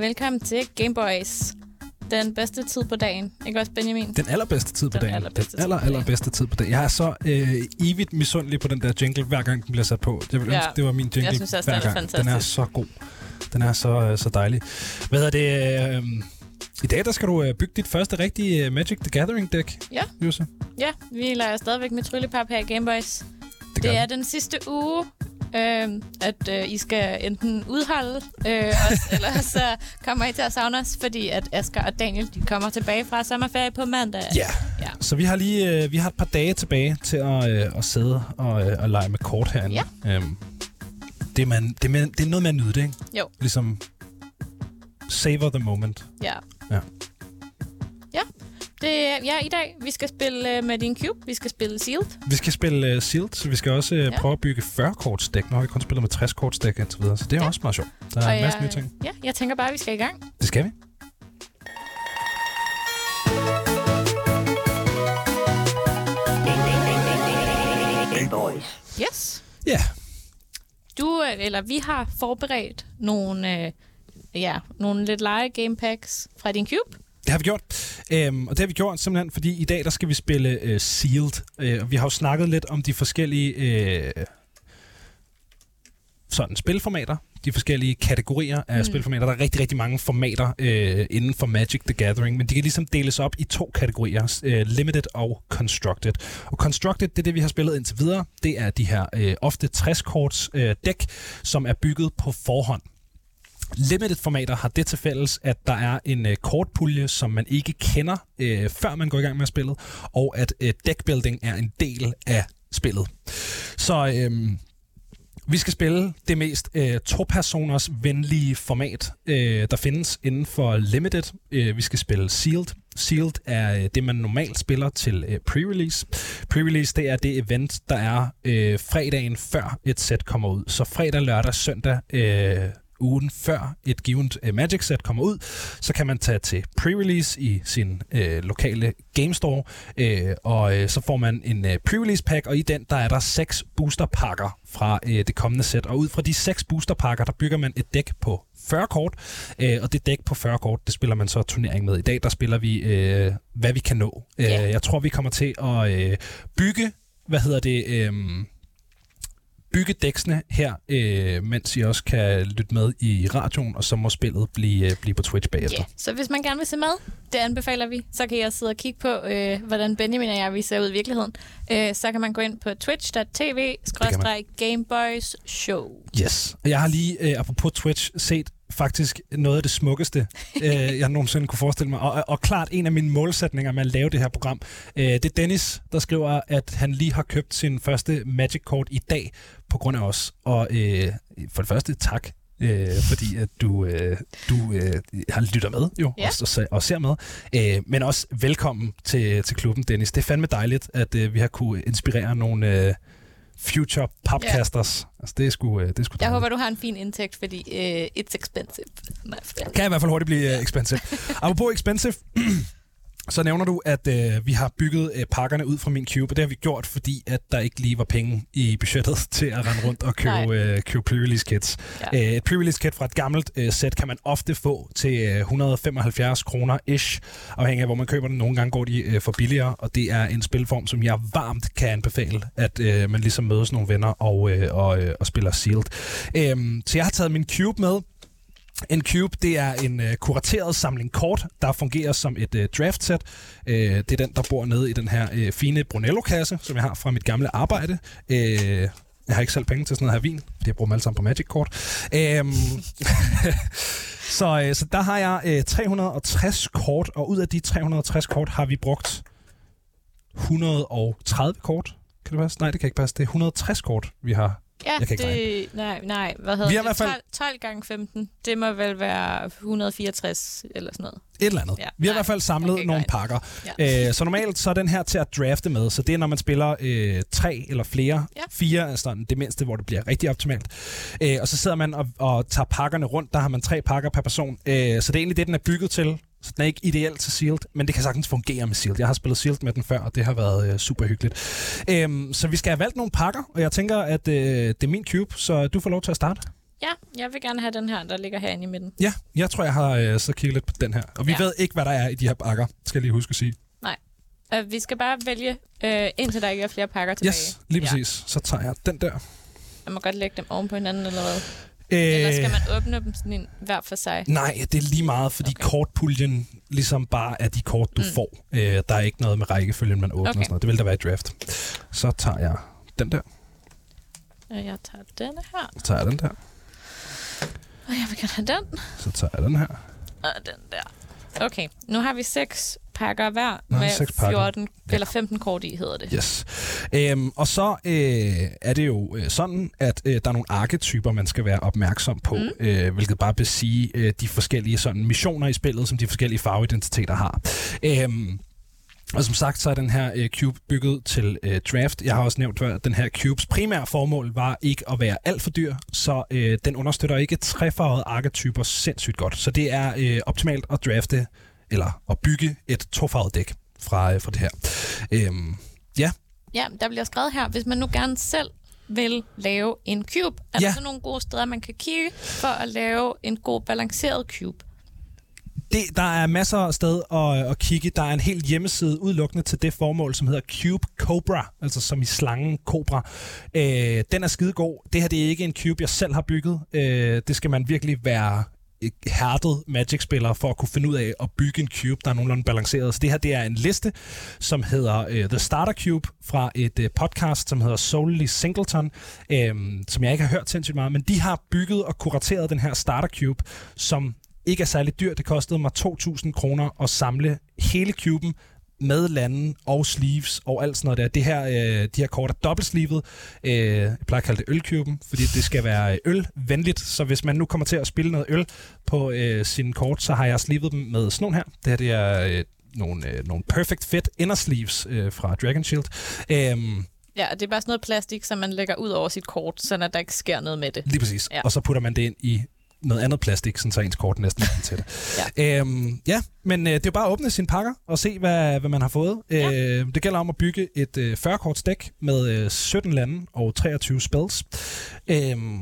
og velkommen til Gameboys. Den bedste tid på dagen. Ikke også, Benjamin? Den allerbedste tid på Den dagen. allerbedste den aller, dagen. allerbedste tid på dagen. Jeg er så øh, evigt misundelig på den der jingle, hver gang den bliver sat på. Jeg vil Ja. ønske, det var min jingle Jeg synes også, hver den er gang. Den er så god. Den er så, øh, så dejlig. Hvad er det? Øh, I dag der skal du øh, bygge dit første rigtige øh, Magic the Gathering-dæk, Ja. Jose. Ja, vi leger stadigvæk med tryllepap her i Gameboys. Det, Det er den sidste uge, øh, at øh, I skal enten udholde øh, os, eller så kommer I til at savne os, fordi at Asger og Daniel de kommer tilbage fra sommerferie på mandag. Ja. Ja. Så vi har lige øh, vi har et par dage tilbage til at, øh, at sidde og, øh, og lege med kort herinde. Ja. Øhm, det, er man, det, er man, det er noget med at nyde det, ikke? Jo. Ligesom savor the moment. Ja. Ja. Ja. Det, er- ja, i dag, vi skal spille øh, med din cube. Vi skal spille Sealed. Vi skal spille uh, Sealed, så vi skal også uh, Ja. prøve at bygge 40 korts dæk. Nu har vi kun spillet med 60 korts dæk og så videre, så det er Ja. også meget sjovt. Der er en masse nye ting. Ja, jeg tænker bare, at vi skal i gang. Det skal vi. Yes. Ja, Du, øh, eller vi har forberedt nogle, øh, ja, nogle lidt lege game packs fra din cube. Det har vi gjort. Øhm, og det har vi gjort simpelthen, fordi i dag der skal vi spille uh, Sealed. Og vi har jo snakket lidt om de forskellige uh, sådan spilformater. De forskellige kategorier af mm. spilformater. Der er rigtig, rigtig mange formater uh, inden for Magic the Gathering, men de kan ligesom deles op i to kategorier. Uh, limited og Constructed. Og Constructed, det er det, vi har spillet indtil videre. Det er de her uh, ofte 60-korts uh, dæk, som er bygget på forhånd. Limited-formater har det til fælles, at der er en øh, kortpulje, som man ikke kender, øh, før man går i gang med spillet, og at øh, deckbuilding er en del af spillet. Så øh, vi skal spille det mest øh, to-personers venlige format, øh, der findes inden for Limited. Øh, vi skal spille Sealed. Sealed er øh, det, man normalt spiller til øh, pre-release. Pre-release, det er det event, der er øh, fredagen før et sæt kommer ud. Så fredag, lørdag, søndag, øh, ugen før et givet uh, Magic set kommer ud, så kan man tage til pre-release i sin øh, lokale game store, øh, og øh, så får man en øh, pre-release pack, og i den der er der seks boosterpakker fra øh, det kommende sæt, og ud fra de seks boosterpakker, der bygger man et dæk på 40 kort, øh, og det dæk på 40 kort, det spiller man så turnering med. I dag der spiller vi, øh, hvad vi kan nå. Ja. Øh, jeg tror, vi kommer til at øh, bygge, hvad hedder det... Øh, bygge dæksene her, øh, mens I også kan lytte med i radioen, og så må spillet blive, øh, blive på Twitch bagefter. Ja. Så hvis man gerne vil se med, det anbefaler vi. Så kan jeg sidde og kigge på, øh, hvordan Benjamin og jeg vi ser ud i virkeligheden. Øh, så kan man gå ind på twitch.tv Gameboys Show. Yes. Og Jeg har lige, øh, apropos Twitch, set faktisk noget af det smukkeste, øh, jeg nogensinde kunne forestille mig. Og, og- klart en af mine målsætninger med at lave det her program. Øh, det er Dennis, der skriver, at han lige har købt sin første Magic-kort i dag på grund af os. Og øh, for det første, tak. Øh, fordi at du, øh, du øh, har lytter med jo, Ja. og, og, og ser med. Øh, men også velkommen til, til klubben, Dennis. Det er fandme dejligt, at øh, vi har kunne inspirere nogle øh, future popcasters. Altså, det er sgu, øh, det er sgu Jeg dejligt. håber, du har en fin indtægt, fordi øh, it's expensive. Kan i hvert fald hurtigt blive uh, expensive. Apropos expensive, så nævner du, at uh, vi har bygget uh, pakkerne ud fra min cube, og det har vi gjort, fordi at der ikke lige var penge i budgettet til at rende rundt og købe, uh, købe pre-release kits. Ja. Uh, et pre-release kit fra et gammelt uh, sæt kan man ofte få til uh, 175 kroner ish, afhængig af hvor man køber den. Nogle gange går de uh, for billigere, og det er en spilform, som jeg varmt kan anbefale, at uh, man ligesom mødes nogle venner og, uh, og, uh, og spiller Sealed. Um, så jeg har taget min cube med, en cube, det er en øh, kurateret samling kort, der fungerer som et øh, draft-set. Øh, det er den, der bor nede i den her øh, fine Brunello-kasse, som jeg har fra mit gamle arbejde. Øh, jeg har ikke selv penge til sådan noget her vin. Det jeg bruger dem alle sammen på Magic-kort. Øhm, så, øh, så der har jeg øh, 360 kort, og ud af de 360 kort har vi brugt 130 kort. Kan det passe? Nej, det kan ikke passe. Det er 160 kort, vi har Ja, Jeg kan ikke det, nej, nej, hvad hedder Vi har det? i hvert fald- 12, 12 gange 15, det må vel være 164 eller sådan noget. Et eller andet. Ja. Vi har i Nej, hvert fald samlet nogle pakker. Ja. Øh, så normalt så er den her til at drafte med, så det er når man spiller øh, tre eller flere. Ja. Fire er sådan det mindste, hvor det bliver rigtig optimalt. Øh, og så sidder man og, og tager pakkerne rundt. Der har man tre pakker per person. Øh, så det er egentlig det, den er bygget til. Så den er ikke ideel til Sealed, men det kan sagtens fungere med Sealed. Jeg har spillet Sealed med den før, og det har været øh, super hyggeligt. Øhm, så vi skal have valgt nogle pakker, og jeg tænker, at øh, det er min cube, så du får lov til at starte. Ja, jeg vil gerne have den her, der ligger herinde i midten. Ja, jeg tror, jeg har øh, så kigget lidt på den her. Og vi Ja. ja. ved ikke, hvad der er i de her pakker, skal jeg lige huske at sige. Uh, vi skal bare vælge, uh, indtil der ikke er flere pakker tilbage. Yes, lige præcis. Så tager jeg den der. Jeg må godt lægge dem oven på hinanden eller hvad? Øh, Eller skal man åbne dem sådan en hver for sig? Nej, det er lige meget, fordi Okay. kortpuljen ligesom bare er de kort, du Mm. får. Øh, der er ikke noget med rækkefølgen, man åbner Okay. sådan noget. Det vil der være i draft. Så tager jeg den der. Og jeg tager denne her. Så tager jeg den der. Og jeg vil gerne have den. Så tager jeg den her. Og den der. Okay, nu har vi seks pakker hver vi med seks pakker. 14 Ja. eller 15 kort i, hedder det. Yes. Øhm, og så øh, er det jo øh, sådan, at øh, der er nogle arketyper, man skal være opmærksom på, Mm. øh, hvilket bare vil sige øh, de forskellige sådan, missioner i spillet, som de forskellige farveidentiteter har. Øhm, og som sagt, så er den her øh, cube bygget til øh, draft. Jeg har også nævnt før, at den her cubes primære formål var ikke at være alt for dyr, så øh, den understøtter ikke trefarvede arketyper sindssygt godt. Så det er øh, optimalt at drafte, eller at bygge et tofarvet dæk fra, øh, fra det her. Øhm, ja, Ja, der bliver skrevet her, hvis man nu gerne selv vil lave en cube, er ja. Der så nogle gode steder, man kan kigge for at lave en god balanceret cube? Det, der er masser af sted at, at kigge. Der er en hel hjemmeside udelukkende til det formål, som hedder Cube Cobra, altså som i slangen Cobra. Øh, den er skide god. Det her det er ikke en cube, jeg selv har bygget. Øh, det skal man virkelig være hærdet Magic-spiller for at kunne finde ud af at bygge en cube, der er nogenlunde balanceret. Så det her det er en liste, som hedder uh, The Starter Cube fra et uh, podcast, som hedder Solely Singleton, um, som jeg ikke har hørt sindssygt meget, men de har bygget og kurateret den her Starter Cube, som ikke er særlig dyr. Det kostede mig 2.000 kroner at samle hele kuben med landen og sleeves og alt sådan noget der. Det her, øh, de her kort er dobbeltslivet. Øh, jeg plejer at kalde det ølkuben, fordi det skal være ølvenligt. Så hvis man nu kommer til at spille noget øl på øh, sine kort, så har jeg slivet dem med sådan her. Det her det er øh, nogle, øh, nogle perfect fit inner sleeves øh, fra Dragon Shield. Øhm, Ja, og det er bare sådan noget plastik, som man lægger ud over sit kort, så der ikke sker noget med det. Lige præcis. Ja. Og så putter man det ind i noget andet plastik, sådan så ens kort næsten kan til det. ja. Øhm, ja, men øh, det er jo bare at åbne sine pakker og se, hvad, hvad man har fået. Ja. Øh, det gælder om at bygge et øh, 40-korts dæk med øh, 17 lande og 23 spells. Øhm,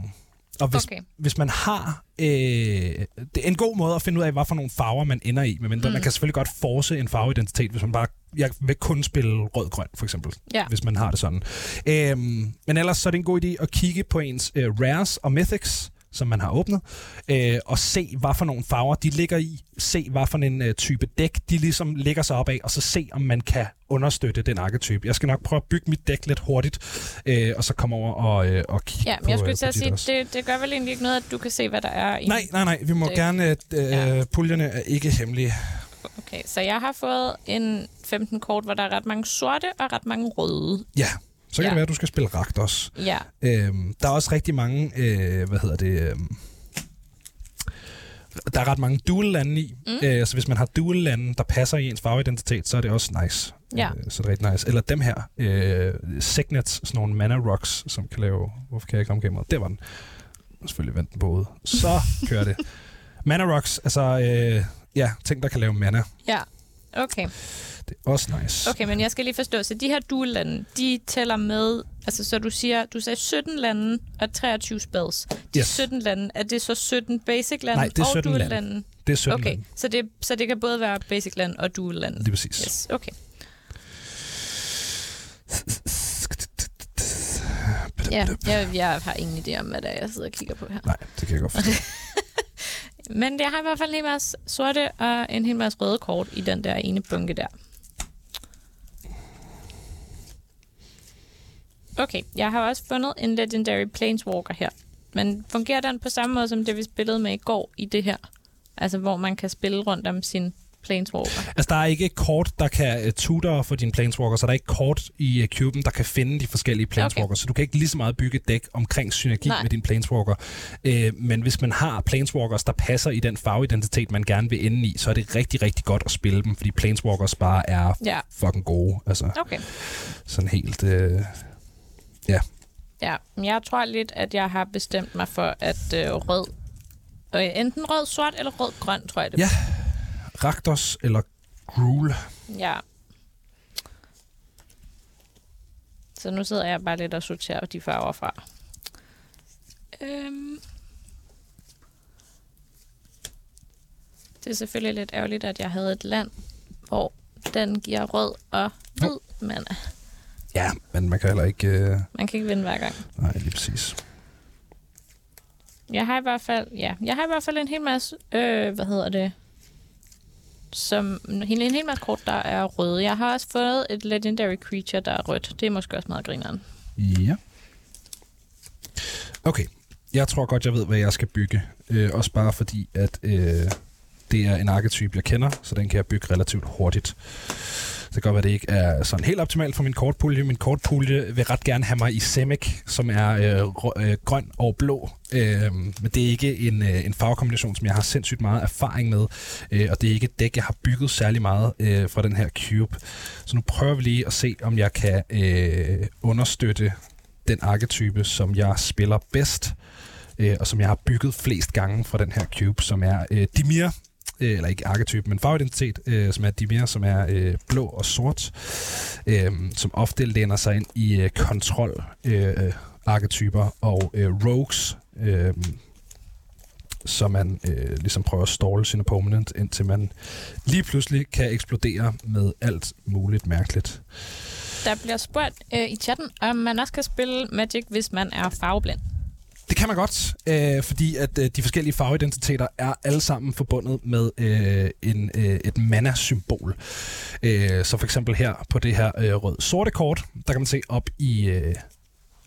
og hvis, Okay. hvis man har... Øh, det er en god måde at finde ud af, hvad for nogle farver man ender i. Men Mm. man kan selvfølgelig godt force en farveidentitet, hvis man bare... Jeg vil kun spille rød-grøn, for eksempel Ja. hvis man har det sådan. Øhm, men ellers så er det en god idé at kigge på ens øh, rares og mythics, som man har åbnet, øh, og se, hvad for nogle farver de ligger i. Se, hvad for en øh, type dæk de ligesom ligger sig op af, og så se, om man kan understøtte den arketype. Jeg skal nok prøve at bygge mit dæk lidt hurtigt, øh, og så komme over og, øh, og kigge Ja, på men jeg skulle øh, til på at sige, også. det, det gør vel egentlig ikke noget, at du kan se, hvad der er i. Nej, nej, nej. Vi må dæk. gerne... Øh, ja. Puljerne er ikke hemmelige. Okay, så jeg har fået en 15 kort, hvor der er ret mange sorte og ret mange røde. Ja, så kan Ja. det være, at du skal spille ragt også. Ja, Øhm, der er også rigtig mange, øh, hvad hedder det, øhm, der er ret mange dual lande i. Mm. Øh, så hvis man har dual lande, der passer i ens farveidentitet, så er det også nice. Ja. Øh, så er det rigtig nice. Eller dem her, øh, Signets, sådan nogle mana rocks, som kan lave... Hvorfor kan jeg ikke ramme kameraet? Der var den. Selvfølgelig vendt den på hovedet. Så kører det. Mana rocks, altså... Øh, ja, ting, der kan lave mana. ja. Okay. Det er også nice. Okay, men jeg skal lige forstå, så de her dual lande, de tæller med, altså så du siger, du sagde 17 lande og 23 spells. De Yes. 17 lande, er det så 17 basic lande Nej, det er og 17 dual lande. Det er 17 Okay, lande. så det, så det kan både være basic land og dual land. Lige præcis. Yes, okay. Ja, jeg, jeg har ingen idé om, hvad det er, jeg sidder og kigger på her. Nej, det kan jeg godt forstå. Men jeg har i hvert fald en hel masse sorte og en hel masse røde kort i den der ene bunke der. Okay, jeg har også fundet en Legendary Planeswalker her. Men fungerer den på samme måde som det, vi spillede med i går i det her? Altså, hvor man kan spille rundt om sin Planeswalker. Altså, der er ikke et kort, der kan uh, tutor for dine planeswalker, så der er ikke kort i uh, cuben, der kan finde de forskellige planeswalker, okay. så du kan ikke lige så meget bygge et dæk omkring synergi Nej. Med din planeswalker. Uh, men hvis man har planeswalkers, der passer i den farveidentitet, man gerne vil ende i, så er det rigtig, rigtig godt at spille dem, fordi planeswalkers bare er Ja, fucking gode. Altså, okay. sådan helt... Uh, ja. Ja, men jeg tror lidt, at jeg har bestemt mig for, at øh, rød... Øh, enten rød-sort eller rød-grøn, tror jeg det Ja. Rakdos eller Gruul. Ja. Så nu sidder jeg bare lidt og sorterer de farver fra. Øhm. Det er selvfølgelig lidt ærgerligt, at jeg havde et land, hvor den giver rød og hvid, men Ja, men man kan heller ikke... Øh... man kan ikke vinde hver gang. Nej, lige præcis. Jeg har i hvert fald, ja, jeg har i hvert fald en hel masse, øh, hvad hedder det, som en, en hel masse kort, der er røde. Jeg har også fået et legendary creature, der er rødt. Det er måske også meget grineren. Ja. Okay. Jeg tror godt, jeg ved, hvad jeg skal bygge. Øh, også bare fordi, at øh, det er en arketype, jeg kender, så den kan jeg bygge relativt hurtigt. Det kan godt være, det ikke er sådan helt optimalt for min kortpulje. Min kortpulje vil ret gerne have mig i Semic, som er øh, rø- øh, grøn og blå. Øh, men det er ikke en, øh, en farvekombination, som jeg har sindssygt meget erfaring med. Øh, og det er ikke et dæk, jeg har bygget særlig meget øh, fra den her cube. Så nu prøver vi lige at se, om jeg kan øh, understøtte den arketype, som jeg spiller bedst, øh, og som jeg har bygget flest gange fra den her cube, som er øh, Dimir, øh, eller ikke arketyp, men farveidentitet, øh, som er Dimir, som er øh, blå og sort, øh, som ofte læner sig ind i øh, kontrol øh, arketyper og øh, rogues, øh, så man øh, ligesom prøver at ståle sin opponent, indtil man lige pludselig kan eksplodere med alt muligt mærkeligt. Der bliver spurgt øh, i chatten, om man også kan spille Magic, hvis man er farveblind. Det kan man godt, øh, fordi at øh, de forskellige farveidentiteter er alle sammen forbundet med øh, en, øh, et mana-symbol. Øh, så for eksempel her på det her øh, rød-sorte kort, der kan man se op i øh,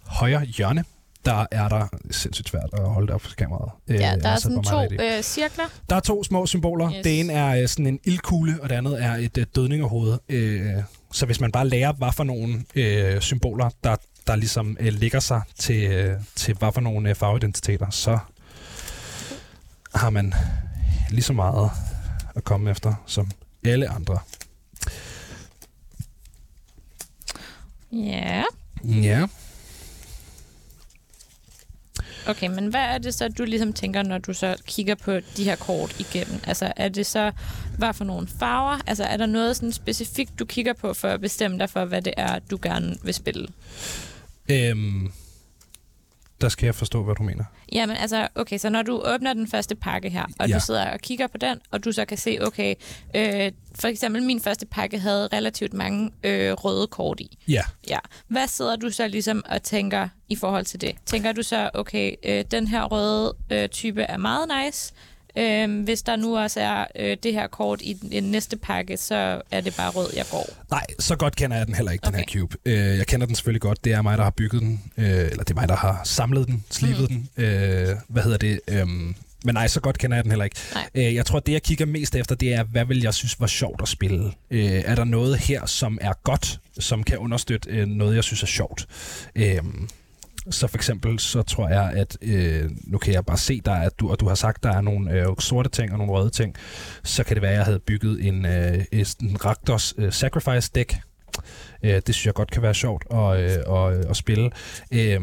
højre hjørne, der er der sindssygt svært at holde det op på kameraet. Øh, Ja, der er sat sådan to øh, cirkler. Der er to små symboler. Yes. Det ene er øh, sådan en ildkugle, og det andet er et øh, dødningerhoved. Øh, så hvis man bare lærer, hvad for nogle øh, symboler, der, der ligesom øh, ligger sig til, øh, til hvad for nogle øh, farveidentiteter, så har man lige så meget at komme efter som alle andre. Ja. Ja. Okay, men hvad er det så, du ligesom tænker, når du så kigger på de her kort igennem? Altså, er det så, hvad for nogle farver? Altså, er der noget sådan specifikt, du kigger på for at bestemme dig for, hvad det er, du gerne vil spille? Øhm, der skal jeg forstå, hvad du mener. Jamen altså, okay, så når du åbner den første pakke her, og Ja. du sidder og kigger på den, og du så kan se, okay, øh, for eksempel min første pakke havde relativt mange øh, røde kort i. Ja. Ja. Hvad sidder du så ligesom og tænker i forhold til det? Tænker du så, okay, øh, den her røde øh, type er meget nice, øh, hvis der nu også er øh, det her kort i den næste pakke, så er det bare rød, jeg går. Nej, så godt kender jeg den heller ikke, den Okay. her cube. Øh, jeg kender den selvfølgelig godt. Det er mig, der har bygget den. Øh, eller det er mig, der har samlet den, slibet mm. den. Øh, hvad hedder det? Øhm, men nej, så godt kender jeg den heller ikke. Øh, jeg tror, det jeg kigger mest efter, det er, hvad vil jeg synes var sjovt at spille? Øh, er der noget her, som er godt, som kan understøtte øh, noget, jeg synes er sjovt? Øh, så for eksempel, så tror jeg, at øh, nu kan jeg bare se dig, at du, og du har sagt, der er nogle øh, sorte ting og nogle røde ting. Så kan det være, at jeg havde bygget en, øh, en Rakdos øh, Sacrifice deck. Øh, det synes jeg godt kan være sjovt at, øh, at, at spille. Øh,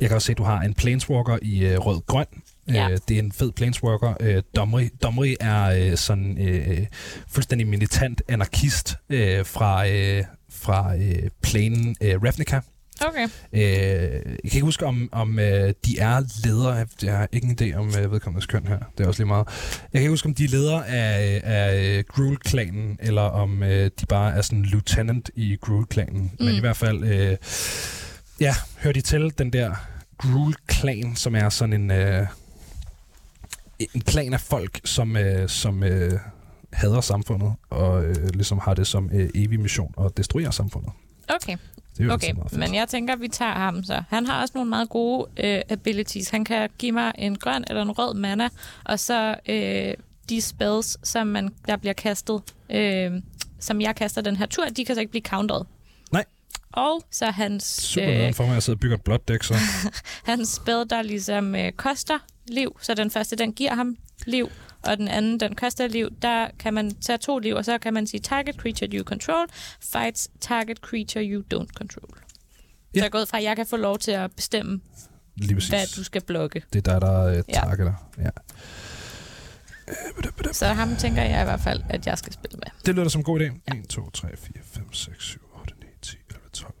jeg kan også se, at du har en Planeswalker i øh, rød-grøn. Ja. Øh, det er en fed Planeswalker. Øh, Domri, Domri er øh, sådan øh, fuldstændig militant anarkist øh, fra, øh, fra øh, planen øh, Ravnica. Okay. Øh, jeg kan ikke huske, om, om øh, de er ledere. Jeg har ikke en idé om øh, vedkommendes køn her. Det er også lige meget. Jeg kan ikke huske, om de er ledere af, af øh, Gruul-klanen, eller om øh, de bare er sådan lieutenant i Gruul-klanen. Mm. Men Mm. i hvert fald, øh, ja, hører de til den der Gruul-klan, som er sådan en, øh, en klan af folk, som, øh, som øh, hader samfundet, og øh, ligesom har det som øh, evig mission at destruere samfundet. Okay. Det er Okay, meget fedt. men jeg tænker, at vi tager ham så. Han har også nogle meget gode øh, abilities. Han kan give mig en grøn eller en rød mana, og så øh, de spells, som man, der bliver kastet, øh, som jeg kaster den her tur, de kan så ikke blive countered. Nej. Og så hans, Super øh, for mig, at jeg sidder og bygger et blåt dæk, så... hans spell, der ligesom øh, koster liv. Så den første, den giver ham liv, og den anden, den koster liv. Der kan man tage to liv, og så kan man sige target creature you control, fights target creature you don't control. Ja. Ja. Så jeg er gået fra, at jeg kan få lov til at bestemme, Lige præcis. hvad du skal blokke. Det er der, der er Ja. uh, targeter. Ja. Så ham tænker jeg i hvert fald, at jeg skal spille med. Det lyder som en god idé. 1, 2, 3, 4, 5, 6, 7, 8, 9, 10, 11, 12.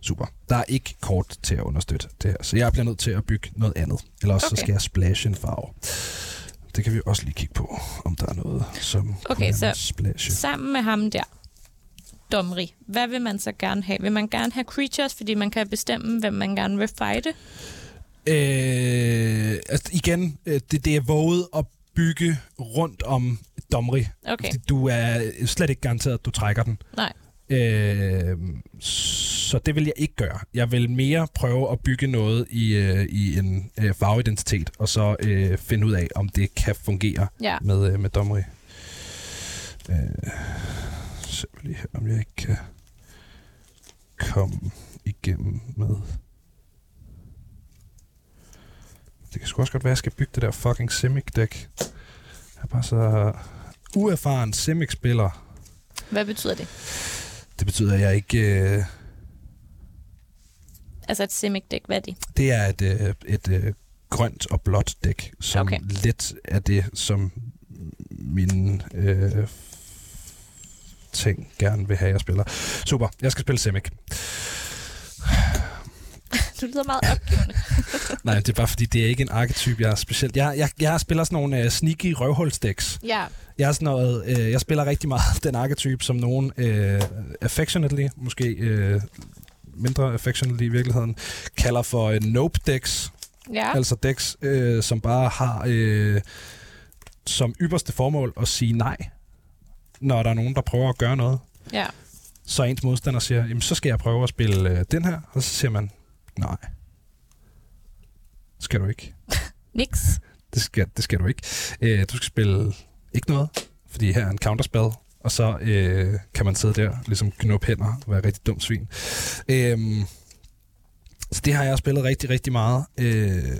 Super. Der er ikke kort til at understøtte det her, så jeg bliver nødt til at bygge noget andet. Eller også okay. så skal jeg splashe en farve. Det kan vi også lige kigge på, om der er noget, som Okay, så- splashe. Sammen med ham der, Domri, hvad vil man så gerne have? Vil man gerne have creatures, fordi man kan bestemme, hvem man gerne vil fighte? Øh, altså igen, øh, det, det er våget at bygge rundt om Domri. Okay, Fordi Du er slet ikke garanteret, at du trækker den. nej. Øh, så det vil jeg ikke gøre. Jeg vil mere prøve at bygge noget i, øh, i en øh, farveidentitet, og så øh, finde ud af, om det kan fungere Ja, med, øh, med Domri. Øh, så vil lige her, om jeg ikke kan komme igennem med... Det kan sgu også godt være, at jeg skal bygge det der fucking Simic-dæk. Jeg er bare så uerfaren Simic-spiller. hvad betyder det? Det betyder, at jeg ikke... Øh, Altså et Simic deck, hvad er det? det er et, øh, et øh, grønt og blåt dæk, som Okay. lidt er det, som min øh, ting gerne vil have, jeg spiller. Super, jeg skal spille Simic. Du lyder meget opgivende. Nej, det er bare fordi, det er ikke en arketype, jeg er specielt... Jeg, jeg, jeg spiller sådan nogle øh, sneaky røvhulsdæks. ja, Jeg, er sådan noget, øh, jeg spiller rigtig meget den arketype, som nogen øh, affectionately, måske øh, mindre affectionately i virkeligheden, kalder for øh, nope decks. ja. Altså decks, øh, som bare har øh, som ypperste formål at sige nej, når der er nogen, der prøver at gøre noget. ja. Så ens modstander siger, jamen så skal jeg prøve at spille øh, den her, og så siger man, nej. Skal du ikke. Niks. Det skal, det skal du ikke. Øh, du skal spille ikke noget, fordi her er en counterspell, og så øh, kan man sidde der, ligesom knuppe hænder og være rigtig dum svin. Øh, så det har jeg spillet rigtig, rigtig meget. Øh,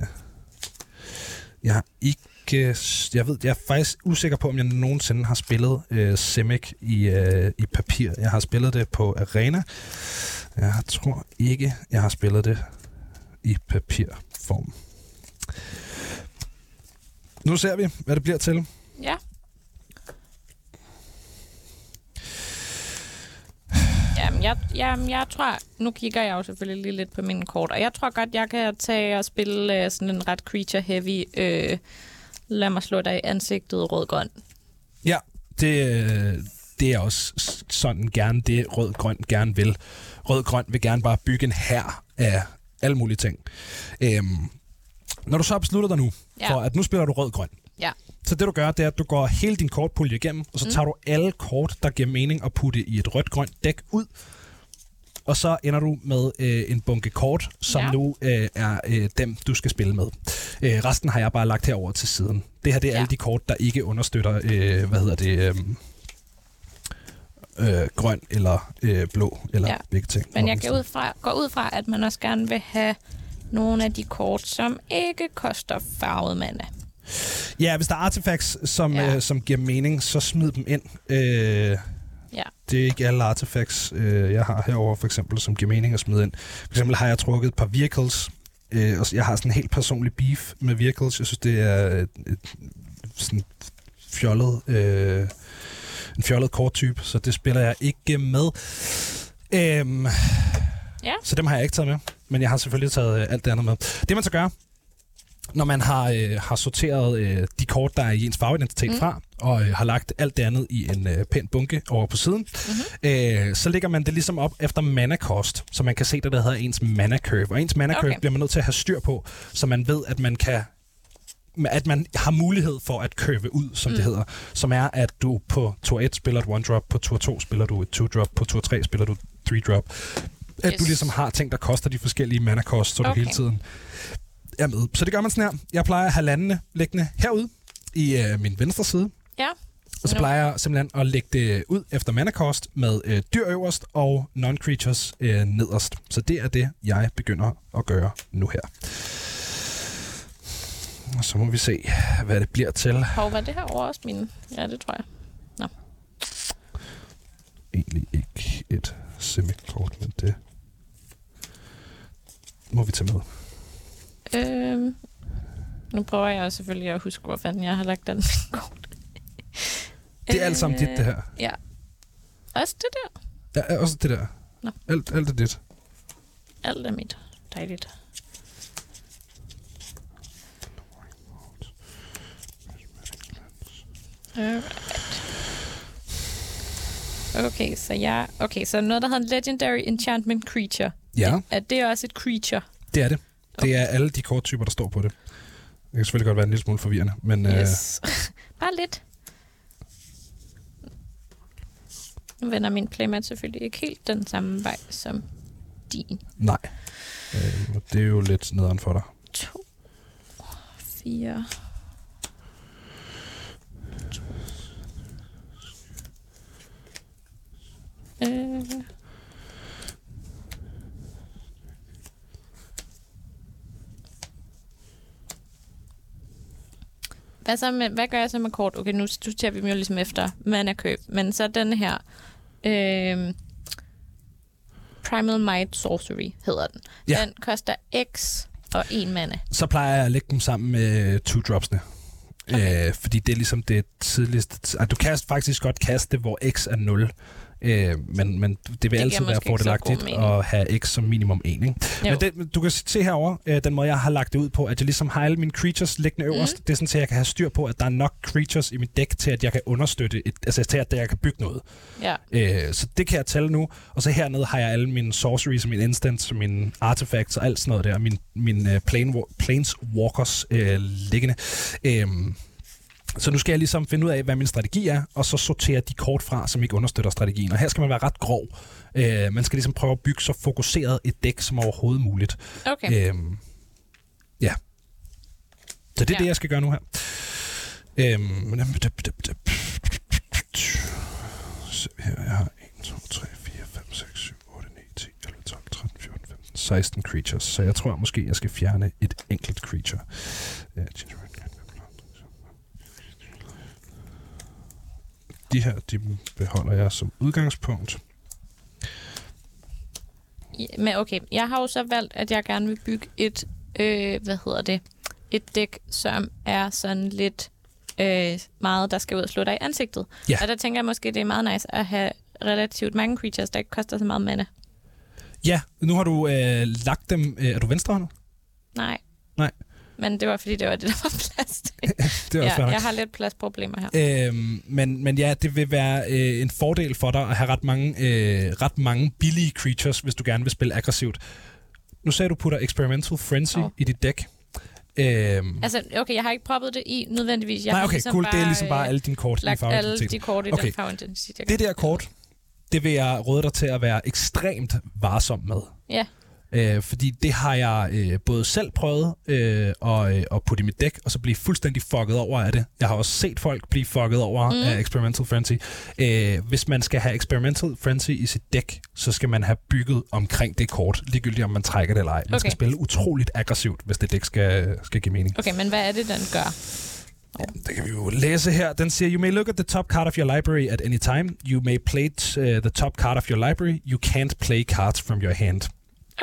jeg har ikke... Jeg ved, jeg er faktisk usikker på, om jeg nogensinde har spillet øh, Simic i, øh, i papir. Jeg har spillet det på Arena. Jeg tror ikke, jeg har spillet det i papirform. Nu ser vi, hvad det bliver til. Ja. Jamen, jeg, jamen, jeg tror... Nu kigger jeg jo selvfølgelig lige lidt på mine kort, og jeg tror godt, jeg kan tage og spille øh, sådan en ret creature-heavy... Øh, lad mig slå dig i ansigtet rød-grøn. Ja, det, øh, det er også sådan gerne det, rød-grøn gerne vil. Rød-grøn vil gerne bare bygge en her af alle mulige ting. Øhm, når du så har besluttet dig nu, Ja. for at nu spiller du rød-grøn, Ja. så det du gør, det er, at du går hele din kortpulje igennem, og så Mm. tager du alle kort, der giver mening at putte i et rødt-grønt dæk ud, og så ender du med øh, en bunke kort, som ja. nu øh, er øh, dem, du skal spille med. Øh, resten har jeg bare lagt herover til siden. Det her det er Ja. alle de kort, der ikke understøtter, øh, hvad hedder det, øh, øh, grøn eller øh, blå, eller Ja. begge ting. Men jeg går ud, fra, går ud fra, at man også gerne vil have nogle af de kort, som ikke koster farvet mana. Ja, hvis der er artefacts, som, Ja. ja. øh, som giver mening, så smid dem ind. Øh, Ja. Det er ikke alle artefacts, øh, jeg har herover for eksempel, som giver mening at smide ind. For eksempel har jeg trukket et par vehicles, øh, og jeg har sådan en helt personlig beef med vehicles. Jeg synes, det er et, et, sådan fjollet, øh, en fjollet korttype, så det spiller jeg ikke med. Øhm, Ja. Så dem har jeg ikke taget med, men jeg har selvfølgelig taget øh, alt det andet med. Det man så gør, når man har, øh, har sorteret øh, de kort, der er i ens farveidentitet Mm. fra, og øh, har lagt alt det andet i en øh, pæn bunke over på siden, Mm-hmm. øh, så lægger man det ligesom op efter mana cost, så man kan se det, der hedder ens mana curve. Og ens mana curve Okay. bliver man nødt til at have styr på, så man ved, at man kan at man har mulighed for at curve ud, som mm. Det hedder, som er, at du på tur 1 spiller et one-drop, på tur 2 spiller du et 2-drop, på tur 3 spiller du et 3-drop. At Yes. du ligesom har ting, der koster de forskellige mana cost, så okay. du hele tiden er med. Så det gør man sådan her. Jeg plejer at have landene liggende herude i øh, min venstre side, Ja. og så plejer jeg simpelthen at lægge det ud efter mana cost med øh, dyr øverst og non-creatures øh, nederst. Så det er det, jeg begynder at gøre nu her. Og så må vi se, hvad det bliver til. Hov, var det her over også mine? Ja, det tror jeg. Egentlig ikke et semikort, men det må vi tage med. Øhm, nu prøver jeg selvfølgelig at huske, hvor fanden jeg har lagt den kort. Det er alt sammen dit, det her. Ja. Også det der. Ja, også det der. Nå. Alt, alt er dit. Alt er mit. Dejligt. Alright. Okay, så jeg... Okay, så noget, der hedder en Legendary Enchantment Creature. Ja, Er det også et creature? det er det. Det er alle de korttyper, der står på det. Det kan selvfølgelig godt være en lille smule forvirrende, men øh, Yes. Bare lidt. Nu vender min playmat selvfølgelig ikke helt den samme vej som din. nej. Øh, det er jo lidt nederen for dig. 2, 4... Øh. Hvad, så med, hvad gør jeg så med kort? Okay, nu studerer vi dem jo ligesom efter mana-køb. Men så den her... Øh, Primal Might Sorcery hedder den. Ja. Den koster X og en mana. Så plejer jeg at lægge dem sammen med two-dropsene. Okay. Øh, fordi det er ligesom det tidligste... Altså, du kan faktisk godt kaste, hvor x er 0. Øh, men, men det vil giver altid være fordelagtigt at have x som minimum 1. Ikke? Jo. Men det, du kan se herover øh, den måde, jeg har lagt det ud på, at jeg ligesom har alle mine creatures liggende øverst. Mhm. Det er sådan, at jeg kan have styr på, at der er nok creatures i mit dæk til, at jeg kan understøtte, et, altså til, at jeg kan bygge noget. Ja. Øh, så det kan jeg tælle nu. Og så hernede har jeg alle mine sorceries, mine instants, mine artifacts og alt sådan noget der. Min, mine uh, plane, planeswalkers øh, liggende. Øh, så nu skal jeg ligesom finde ud af, hvad min strategi er, og så sortere de kort fra, som ikke understøtter strategien. Og her skal man være ret grov. Øh, man skal ligesom prøve at bygge så fokuseret et dæk som overhovedet muligt. Okay. Øhm, ja. Så det er Ja. det, jeg skal gøre nu her. Så her, jeg har 1, 2, 3, 4, 5, 6, 7, 8, 9, 10, 11, 12, 13, 14, 15, 16 creatures. Så jeg tror måske, jeg skal fjerne et enkelt creature. Ja, De her, de beholder jeg som udgangspunkt. Ja, Men okay, jeg har jo så valgt, at jeg gerne vil bygge et, øh, hvad hedder det, et dæk, som er sådan lidt øh, meget, der skal ud og slå dig i ansigtet. Ja. Og der tænker jeg måske, det er meget nice at have relativt mange creatures, der ikke koster så meget mana. Ja, nu har du øh, lagt dem... Øh, er du venstrehåndet? Nej. Nej. Men det var, fordi det var det, der var plads til. Det fair ja, jeg har lidt pladsproblemer her. Øhm, men, men ja, det vil være øh, en fordel for dig at have ret mange, øh, ret mange billige creatures, hvis du gerne vil spille aggressivt. Nu sagde du, putter Experimental Frenzy oh. i dit dæk. Øhm, Altså, okay, jeg har ikke proppet det i nødvendigvis. Jeg nej, okay, ligesom cool. Bare, det er ligesom bare alle dine kort i lagt alle de kort i Okay. den farveidentitet. Det der kort, det vil jeg råde dig til at være ekstremt varsom med. Ja. Øh, fordi det har jeg øh, både selv prøvet øh, at, øh, at putte i mit dæk, og så blive fuldstændig fucket over af det. Jeg har også set folk blive fucket over Mm. af Experimental Frenzy. Øh, hvis man skal have Experimental Frenzy i sit dæk, så skal man have bygget omkring det kort, ligegyldigt om man trækker det eller ej. Man okay. skal spille utroligt aggressivt, hvis det dæk skal, skal give mening. Okay, men hvad er det, den gør? Det kan vi jo læse her. Den siger, you may look at the top card of your library at any time. You may play t- uh, the top card of your library. You can't play cards from your hand.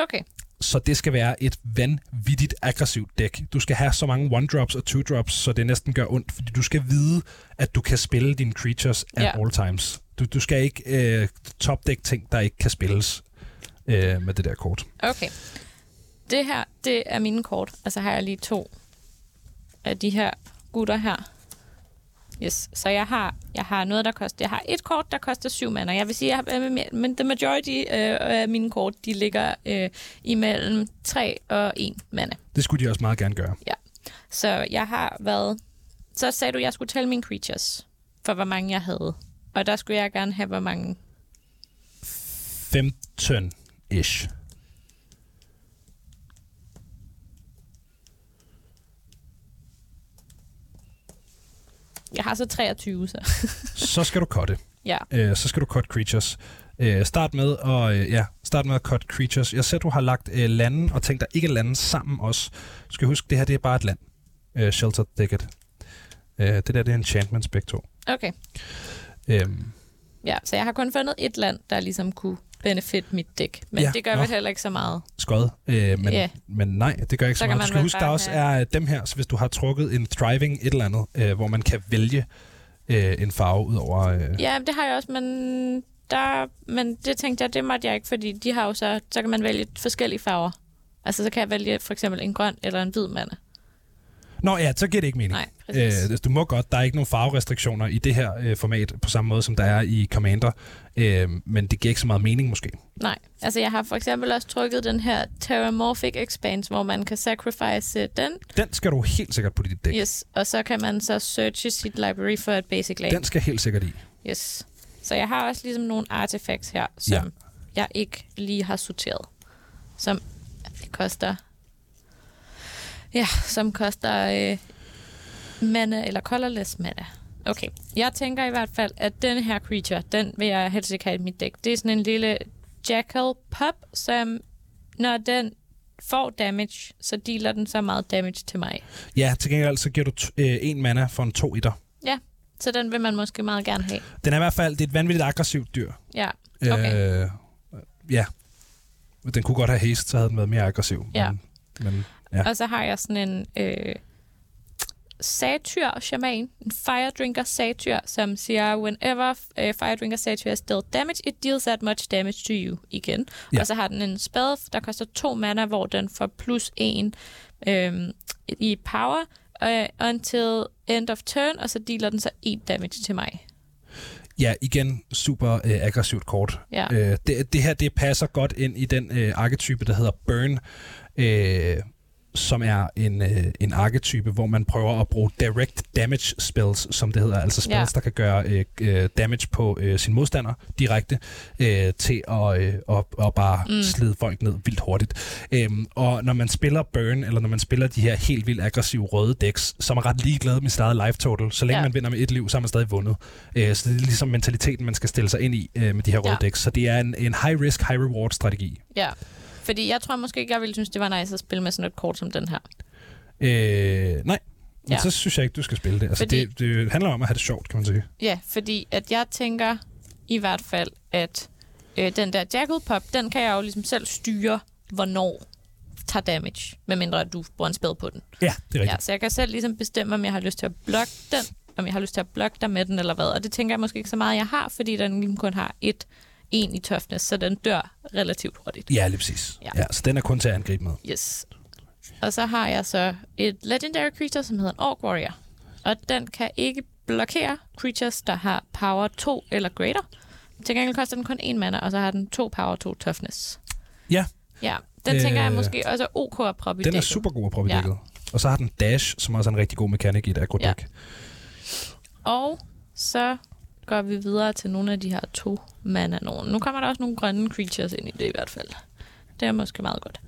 Okay. Så det skal være et vanvittigt aggressivt dæk. Du skal have så mange one-drops og two-drops, så det næsten gør ondt, fordi du skal vide, at du kan spille dine creatures at Ja. all times. Du, du skal ikke øh, topdæk ting, der ikke kan spilles øh, med det der kort. Okay. Det her, det er mine kort. Og så har jeg lige to af de her gutter her. Yes. Så jeg har, jeg har noget, der koster... Jeg har et kort, der koster syv mana. Jeg vil sige, at jeg har, men the majority øh, af mine kort, de ligger øh, imellem 3 og 1 mana. Det skulle de også meget gerne gøre. Så jeg har været... Så sagde du, at jeg skulle tælle mine creatures, for hvor mange jeg havde. Og der skulle jeg gerne have, hvor mange... 15-ish. Jeg har så 23, så... Så skal du cutte. ja. øh, så skal du cut creatures. Øh, start med at øh, ja, start med at cut creatures. Jeg ser, du har lagt øh, lande og ting, der ikke lande sammen også. Du skal huske, det her det er bare et land. Øh, Shelter Thicket. Øh, det der, det er enchantments begge to. Okay. Øhm, Ja, så jeg har kun fundet et land, der ligesom kunne benefit mit dæk. Men Ja, det gør nå. vel heller ikke så meget. skød. Øh, men, Ja. men nej, det gør ikke så, Så meget. Du skal huske, der også er øh, dem her, så hvis du har trukket en thriving et eller andet, øh, hvor man kan vælge øh, en farve ud over... Øh, Ja, det har jeg også, men, der, men det tænkte jeg, det måtte jeg ikke, fordi de har jo så, så kan man vælge forskellige farver. Altså, så kan jeg vælge for eksempel en grøn eller en hvid mande. Nå ja, så giver det ikke mening. Nej, præcis. Øh, du må godt, der er ikke nogen farverestriktioner i det her øh, format, på samme måde som der er i Commander, øh, men det giver ikke så meget mening måske. Nej, altså jeg har for eksempel også trykket den her Terramorphic Expanse, hvor man kan sacrifice øh, den, Den skal du helt sikkert på dit dæk. yes, og så kan man så searche sit library for et basic land. Den skal helt sikkert i. Yes. Så jeg har også ligesom nogle artifacts her, som Ja. ja. jeg ikke lige har sorteret. Som koster... Ja, som koster øh, mana eller colorless mana. Okay, jeg tænker i hvert fald, at den her creature, den vil jeg helst ikke have i mit dæk. Det er sådan en lille jackal pup, som når den får damage, så dealer den så meget damage til mig. Ja, til gengæld så giver du øh, en mana for en to i dig. Ja, så den vil man måske meget gerne have. Den er i hvert fald, det er et vanvittigt aggressivt dyr. Ja, okay. Øh, ja. Den kunne godt have haste, så havde den været mere aggressiv. Ja. Men, men Ja. Og så har jeg sådan en øh, satyr shaman, en fire drinker satyr, som siger, whenever uh, fire drinker satyr is still damage, it deals that much damage to you igen. Ja. Og så har den en spell, der koster to mana, hvor den får plus en øh, i power, uh, until end of turn, og så dealer den så en damage til mig. ja, igen, super øh, aggressivt kort. Ja. Øh, det, det her, det passer godt ind i den øh, arketype, der hedder Burn, øh, som er en, øh, en arketype, hvor man prøver at bruge direct damage spells, som det hedder, altså spells, Ja. der kan gøre øh, øh, damage på øh, sin modstander direkte, øh, til at, øh, at, at bare mm. Slide folk ned vildt hurtigt. Øhm, og når man spiller Burn, eller når man spiller de her helt vildt aggressive røde decks, som er ret ligeglade med sit eget life total, så længe ja. Man vinder med et liv, så har man stadig vundet. Øh, så det er ligesom mentaliteten, man skal stille sig ind i øh, med de her røde Ja. decks. Så det er en, en high risk, high reward strategi. Ja. Fordi jeg tror måske ikke, jeg ville synes, det var nice at spille med sådan et kort som den her. Øh, nej, men Ja. så synes jeg ikke, du skal spille det. Altså, Fordi- det, det handler om at have det sjovt, kan man sige. Ja, fordi at jeg tænker i hvert fald, at øh, den der Jackal Pop, den kan jeg jo ligesom selv styre, hvornår tager damage, medmindre at du bruger en spil på den. Ja, det er Ja, rigtigt. så jeg kan selv ligesom bestemme, om jeg har lyst til at blokke den, om jeg har lyst til at blokke dig med den, eller hvad. Og det tænker jeg måske ikke så meget, jeg har, fordi den ligesom kun har et en i toughness, så den dør relativt hurtigt. Ja, lige præcis. Ja. Ja. ja, så den er kun til at angribe med. Yes. Og så har jeg så et legendary creature, som hedder en Orc Warrior. Og den kan ikke blokere creatures, der har power 2 eller greater. Til gengæld koster den kun en mana, og så har den to power 2 toughness. Ja, Ja, den øh, tænker jeg Øh, måske også er OK at proppe i den er dækket. super god at i Ja. dækket. Og så har den dash, som også er en rigtig god mekanik i et aggro deck. Og så går vi videre til nogle af de her to mana nogen. Nu kommer der også nogle grønne creatures ind i det i hvert fald. Det er måske meget godt.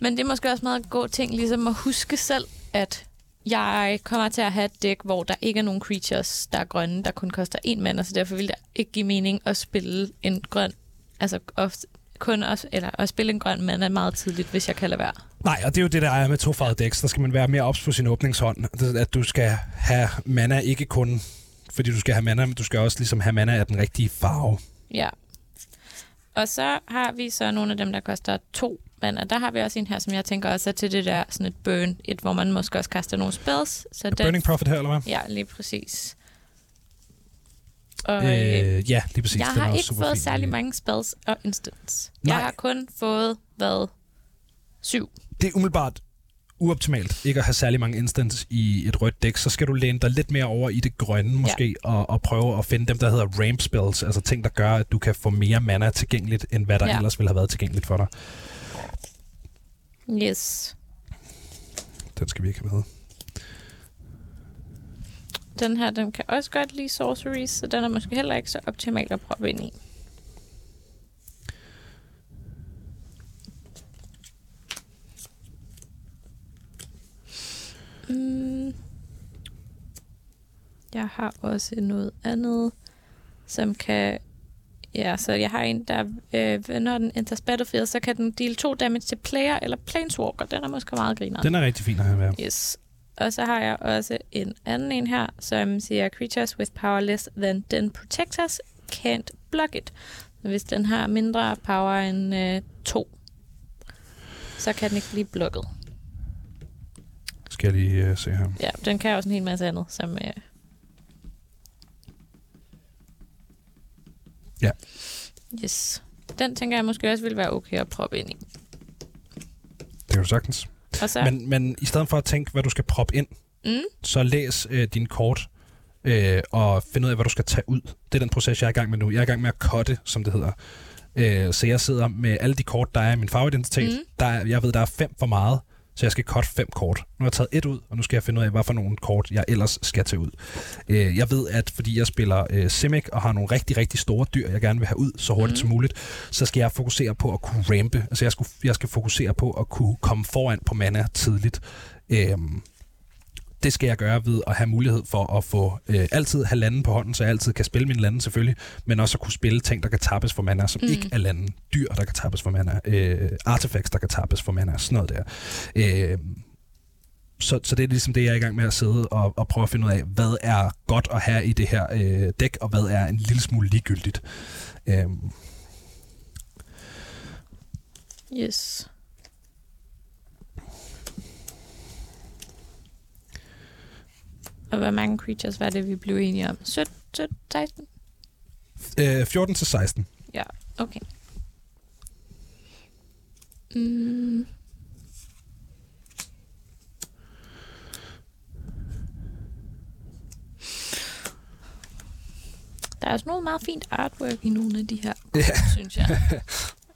Men det er måske også meget god ting, ligesom at huske selv, at jeg kommer til at have et dæk, hvor der ikke er nogen creatures, der er grønne, der kun koster en mana, så derfor vil det ikke give mening at spille en grøn, altså ofte, kun også, eller at spille en grøn mana meget tidligt, hvis jeg kan lade være. Nej, og det er jo det, der er med tofarvede decks. Der skal man være mere ops på sin åbningshånd. Det- At du skal have mana ikke kun fordi du skal have mana, men du skal også ligesom have mana af den rigtige farve. Ja. Og så har vi så nogle af dem, der koster to mana. Der har vi også en her, som jeg tænker også er til det der sådan et burn, et, hvor man måske også kaster nogle spells. Så den, Burning Prophet her, eller hvad? Ja, lige præcis. Og, øh, ja, lige præcis. jeg Den har ikke fået fin. særlig mange spells og instants. Nej. Jeg har kun fået, hvad, syv. Det er umiddelbart uoptimalt ikke at have særlig mange instants i et rødt dæk, så skal du læne dig lidt mere over i det grønne måske, ja. og, og prøve at finde dem, der hedder ramp spells, altså ting, der gør, at du kan få mere mana tilgængeligt, end hvad der ja. Ellers ville have været tilgængeligt for dig. Yes. Den skal vi ikke have med. Den her, den kan også godt lide sorceries, så den er måske heller ikke så optimal at proppe ind i. Mm. Jeg har også noget andet, som kan... Ja, så jeg har en, der... Øh, når den enters battlefield, så kan den deal to damage til player eller planeswalker. Den er måske meget griner. Den er rigtig fin at have med. Yes. Og så har jeg også en anden en her, som siger, creatures with power less than 10 protectors can't block it. Så hvis den har mindre power end øh, 2, så kan den ikke blive blokket skal jeg lige øh, se her. Ja, den kan også en hel masse andet, som... Øh... Ja. Yes. Den tænker jeg måske også ville være okay at proppe ind i. Det kan du sagtens. Og så... men, men i stedet for at tænke, hvad du skal proppe ind, mm. så læs øh, din kort øh, og find ud af, hvad du skal tage ud. Det er den proces, jeg er i gang med nu. Jeg er i gang med at cutte, som det hedder. Øh, så jeg sidder med alle de kort, der er i min fagidentitet. Mm. Der, jeg ved, der er fem for meget så jeg skal cutte fem kort. Nu har jeg taget et ud, og nu skal jeg finde ud af, hvad for nogle kort, jeg ellers skal tage ud. Øh, jeg ved, at fordi jeg spiller øh, Simic og har nogle rigtig, rigtig store dyr, jeg gerne vil have ud så hurtigt mm. som muligt, så skal jeg fokusere på at kunne rampe. Altså jeg, skulle, jeg skal fokusere på at kunne komme foran på mana tidligt. Øh, det skal jeg gøre ved at have mulighed for at få øh, altid have landen på hånden, så jeg altid kan spille min lande selvfølgelig, men også at kunne spille ting, der kan tappes for mana, som Mm. ikke er landen. Dyr, der kan tappes for mana. Øh, artefacts, der kan tappes for mana. Sådan noget der. Øh, så, så det er ligesom det, jeg er i gang med at sidde og, og prøve at finde ud af, hvad er godt at have i det her øh, dæk, og hvad er en lille smule ligegyldigt. Øh, yes. Og hvor mange creatures var det, vi blev enige om? 17, 17 16? øh, 14 til 16. Ja, okay. Mm. Der er også noget meget fint artwork i nogle af de her Ja. synes jeg.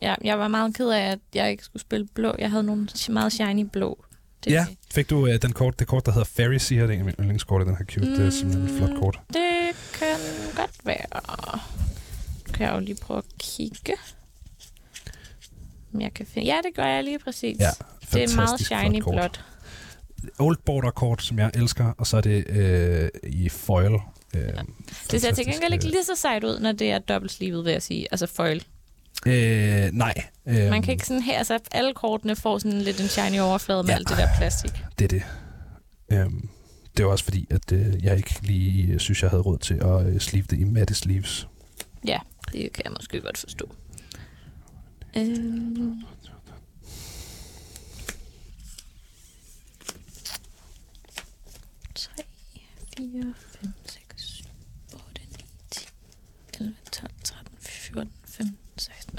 Ja, jeg var meget ked af, at jeg ikke skulle spille blå. Jeg havde nogle meget shiny blå. Det, Ja, fik du øh, den kort, det kort, der hedder Fairy Seer, det er en af mine yndlingskort, den her cute. Mm. Det er simpelthen et flot kort. Det kan godt være. Kan jeg jo lige prøve at kigge. Om jeg kan finde... Ja, det gør jeg lige præcis. Ja, det er meget shiny blåt. Old Border kort, som jeg elsker, og så er det øh, i foil. Øh, Det ser til gengæld ikke øh, lige så sejt ud, når det er dobbeltslivet, vil jeg sige. Altså foil. Øh, nej. Øh, Man kan ikke sådan her, altså alle kortene får sådan lidt en shiny overflade med Ja. alt det der plastik. Det er det. Øhm, det var også fordi, at øh, jeg ikke lige øh, synes, jeg havde råd til at øh, sleeve det i matte sleeves. Ja, det kan jeg måske godt forstå. Øhm. Tre, fire, fem, seks, syv, otte, ni, 10, 11, 12, 13, 14, 15, 16.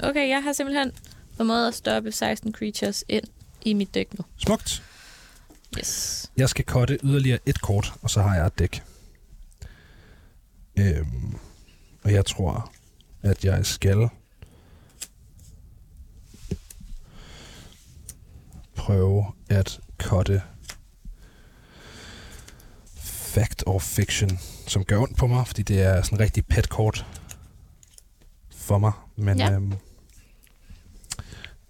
Okay, jeg har simpelthen formået at stoppe 16 creatures ind i mit dæk nu. Smukt. Yes. Jeg skal cutte yderligere et kort, og så har jeg et dæk. Øhm, og jeg tror, at jeg skal prøve at cutte fact or fiction, som gør ondt på mig, fordi det er sådan en rigtig pet kort for mig. Men ja. øhm,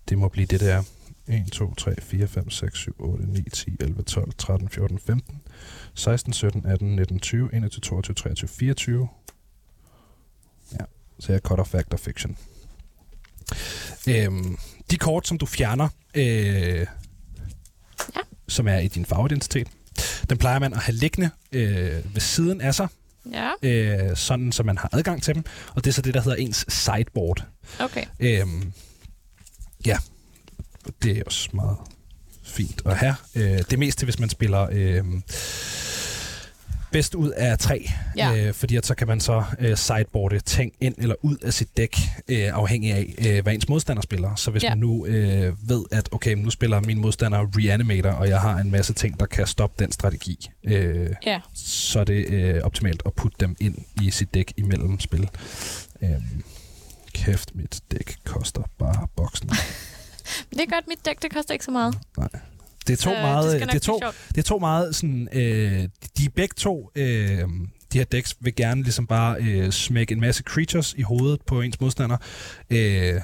det må blive det der. 1, 2, 3, 4, 5, 6, 7, 8, 9, 10, 11, 12, 13, 14, 15, 16, 17, 18, 19, 20, 21, 22, 23, 24. Ja, så jeg cutter fact og fiction. Øhm, de kort, som du fjerner, øh, Ja. som er i din farveidentitet, den plejer man at have liggende øh, ved siden af sig, Ja, øh, sådan så man har adgang til dem. Og det er så det, der hedder ens sideboard. okay. Øhm, ja, det er også meget fint at have. Øh, det mest til, hvis man spiller øh, bedst ud af tre. Ja. Øh, fordi at så kan man så øh, sideboarde ting ind eller ud af sit dæk, øh, afhængig af, øh, hvad ens modstander spiller. Så hvis Ja. man nu øh, ved, at okay, nu spiller min modstander Reanimator, og jeg har en masse ting, der kan stoppe den strategi, øh, Ja, så er det øh, optimalt at putte dem ind i sit dæk imellem spil. Øhm, kæft, mit dæk koster bare boksen. det er godt. Mit dæk, det koster ikke så meget. Det er to Så meget, det, skal det, er to, det er to meget sådan, øh, de er begge to, øh, de her decks vil gerne ligesom bare øh, smække en masse creatures i hovedet på ens modstander. Øh,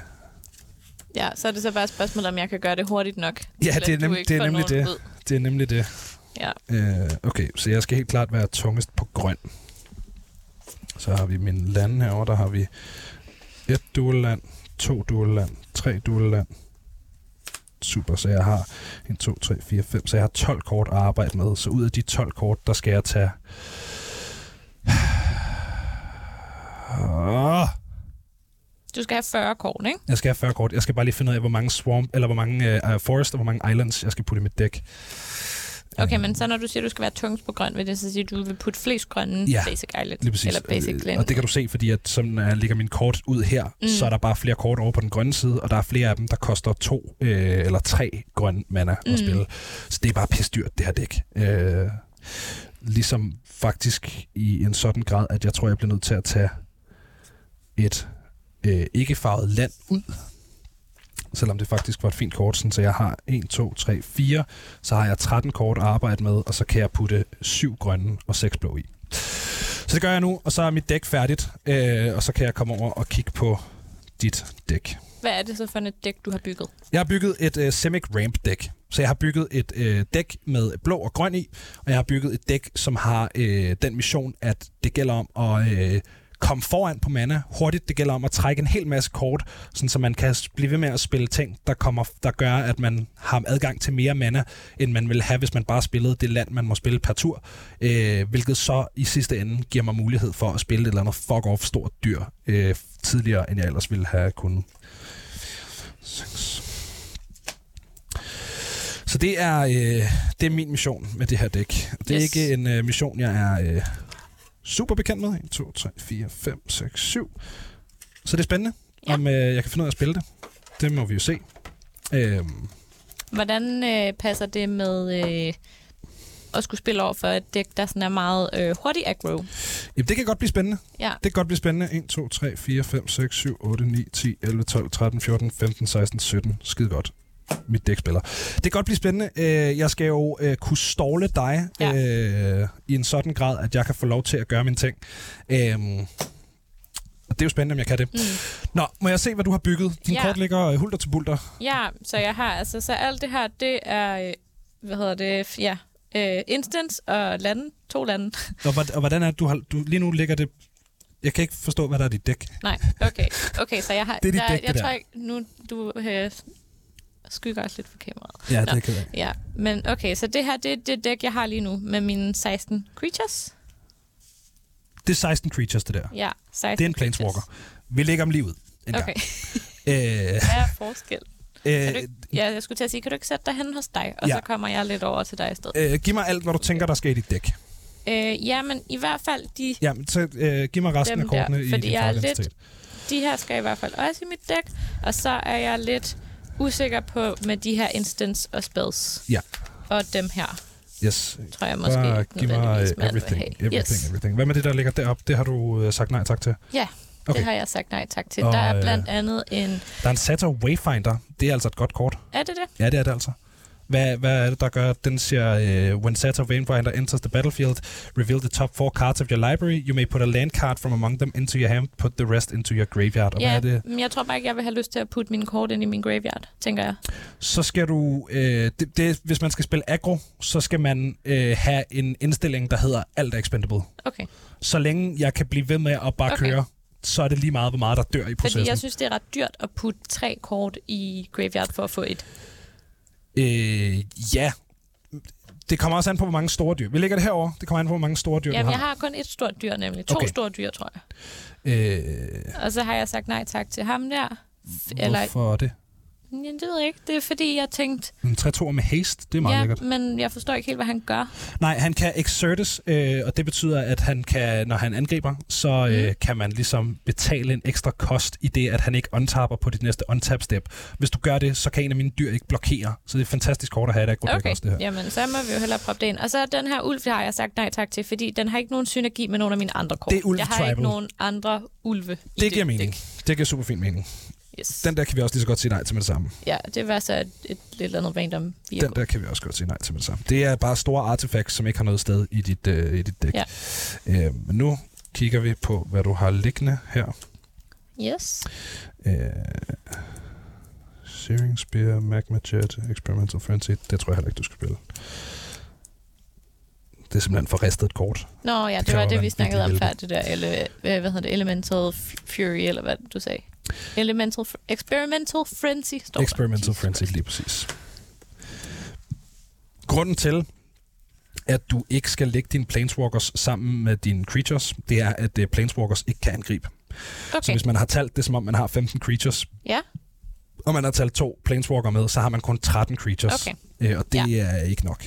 Ja, så er det så bare et spørgsmål, om jeg kan gøre det hurtigt nok. Ja, det er nem- det er nemlig det. ud. det er nemlig det. Ja. Øh, okay, så jeg skal helt klart være tungest på grøn. Så har vi min lande herovre, der har vi et dual land, to dual land, tre dual land. Super, så jeg har 1, 2, 3, 4, 5, så jeg har 12 kort at arbejde med. Så ud af de 12 kort, der skal jeg tage... Du skal have 40 kort, ikke? Jeg skal have 40 kort. Jeg skal bare lige finde ud af, hvor mange swamp, eller hvor mange uh, forest og hvor mange islands, jeg skal putte i mit dæk. Okay, men så når du siger, at du skal være tungest på grøn, vil det så sige, at du vil putte flest grønne Ja, Basic Island? Lige præcis. Eller Basic Øh, Glen? Og det kan du se, fordi at, som når jeg lægger min kort ud her, mm. så er der bare flere kort over på den grønne side, og der er flere af dem, der koster to øh, eller tre grønne mana mm. At spille. Så det er bare pisse dyrt, det her dæk. Øh, ligesom faktisk i en sådan grad, at jeg tror, jeg bliver nødt til at tage et øh, ikke-farvet land ud, selvom det faktisk var et fint kort, sådan, så jeg har 1, 2, 3, 4, så har jeg 13 kort at arbejde med, og så kan jeg putte 7 grønne og 6 blå i. Så det gør jeg nu, og så er mit dæk færdigt, øh, og så kan jeg komme over og kigge på dit dæk. Hvad er det så for et dæk, du har bygget? Jeg har bygget et øh, Simic Ramp dæk. Så jeg har bygget et øh, dæk med blå og grøn i, og jeg har bygget et dæk, som har øh, den mission, at det gælder om at øh, komme foran på mana hurtigt. Det gælder om at trække en hel masse kort, sådan så man kan blive ved med at spille ting, der, kommer, der gør, at man har adgang til mere mana, end man ville have, hvis man bare spillede det land, man må spille per tur. Øh, hvilket så i sidste ende giver mig mulighed for at spille et eller andet fuck-off stort dyr øh, tidligere, end jeg ellers ville have kunnet. Så det er, øh, det er min mission med det her dæk. Det er Yes. ikke en øh, mission, jeg er øh, super bekendt med. 1, 2, 3, 4, 5, 6, 7. Så det er spændende, Ja. om øh, jeg kan finde ud af at spille det. Det må vi jo se. Øhm, Hvordan øh, passer det med øh, at skulle spille over for et dæk, der sådan er meget øh, hurtigt aggro? jamen, det kan godt blive spændende. Ja. Det kan godt blive spændende. 1, 2, 3, 4, 5, 6, 7, 8, 9, 10, 11, 12, 13, 14, 15, 16, 17. Skide godt. Mit dæk spiller. Det kan godt blive spændende. Øh, Jeg skal jo øh, kunne ståle dig Ja. øh, i en sådan grad, at jeg kan få lov til at gøre mine ting. Og det er jo spændende, om jeg kan det. Mm. Nå, må jeg se, hvad du har bygget? Din Ja. kort ligger øh, hulter til bulter. Ja, så jeg har altså, så alt det her, det er, øh, hvad hedder det, ja, øh, instance og lande, to lande. Og, og hvordan er det, du har... Du, lige nu ligger det... Jeg kan ikke forstå, hvad der er i dit dæk. Nej, okay, okay, så jeg har, Det er dit der, dæk, det jeg der. tror ikke, nu, du øh, skygger også lidt for kameraet. Ja, Nå. det kan jeg. Ja, men okay, så det her, det er det dæk, jeg har lige nu, med mine 16 creatures. Det er 16 creatures, det der. Ja, 16 Det er en planeswalker. Vi lægger dem lige ud. En Okay, gang. Øh, hvad er forskel? Øh, ikke, ja, jeg skulle til at sige, kan du ikke sætte dig hen hos dig, og Ja. så kommer jeg lidt over til dig i stedet. øh, giv mig alt, hvad du tænker, der skal i dit dæk. Øh, ja, men i hvert fald, de, Ja, men så øh, giv mig resten af kortene der, i fordi din jeg er lidt- de her skal i hvert fald også i mit dæk, og så er jeg lidt usikker på med de her instance og spells. Ja. Og dem her, Yes. tror jeg måske Bare giv mig everything, everything, yes. everything. Hvad med det, der ligger deroppe? Det har du øh, sagt nej tak til. Ja, Okay. det har jeg sagt nej tak til. Og, der er øh, blandt andet en... Der er en Sator Wayfinder. Det er altså et godt kort. Er det det? Ja, det er det altså. Hvad, hvad er det, der gør, at den siger, uh, when Sator Wayfinder enters the battlefield, reveal the top four cards of your library. You may put a land card from among them into your hand, put the rest into your graveyard. Og Ja, hvad er det? men jeg tror bare ikke, jeg vil have lyst til at putte mine kort ind i min graveyard, tænker jeg. Så skal du, øh, det, det, hvis man skal spille aggro, så skal man øh, have en indstilling, der hedder alt er expendable. Okay. Så længe jeg kan blive ved med at bare Okay. køre, så er det lige meget, hvor meget der dør i processen. Fordi jeg synes, det er ret dyrt at putte tre kort i graveyard for at få et. Øh, ja. Det kommer også an på, hvor mange store dyr. Vi lægger det herover. Det kommer an på, hvor mange store dyr Jamen, du jeg har. har kun et stort dyr nemlig. To Okay. store dyr, tror jeg. Øh, Og så har jeg sagt nej tak til ham der. F- Eller, hvorfor det? Ja, det ved jeg ikke. Det er fordi, jeg tænkte, En 3 med haste, det er meget ja, lækkert. men jeg forstår ikke helt, hvad han gør. Nej, han kan exertes, øh, og det betyder, at han kan, når han angriber, så øh, Mm. kan man ligesom betale en ekstra kost i det, at han ikke untapper på dit næste untap step. Hvis du gør det, så kan en af mine dyr ikke blokere. Så det er et fantastisk kort at have, der Okay, også det her. jamen så må vi jo hellere proppe det ind. Og så den her ulv, det har jeg sagt nej tak til, fordi den har ikke nogen synergi med nogle af mine andre kort. Det er ulv jeg har tribal. ikke nogen andre ulve i Det giver mening. Det giver super fin mening. Yes. Den der kan vi også lige så godt sige nej til med det samme. Ja, det var så et, et lidt andet random Den vehicle. der kan vi også godt sige nej til med det samme. Det er bare store artefacts, som ikke har noget sted i dit, øh, i dit dæk. Ja. Øh, men nu kigger vi på, hvad du har liggende her. Yes. Øh, Searing Spear, Magma Jet, Experimental Frenzy. Det tror jeg heller ikke, du skal spille. Det er simpelthen for ristet et kort. Nå ja, det, kræver var det, vi snakkede om før, det der, ele, hvad hedder det, Elemental Fury, eller hvad du sagde. Elemental, Experimental Frenzy, står der. Experimental Jesus Frenzy, lige præcis. Grunden til, at du ikke skal lægge dine Planeswalkers sammen med dine creatures, det er, at uh, Planeswalkers ikke kan angribe. Så Okay, hvis man har talt det, som om man har 15 creatures, ja, og man har talt to Planeswalker med, så har man kun 13 creatures. okay. Øh, og det ja. er ikke nok.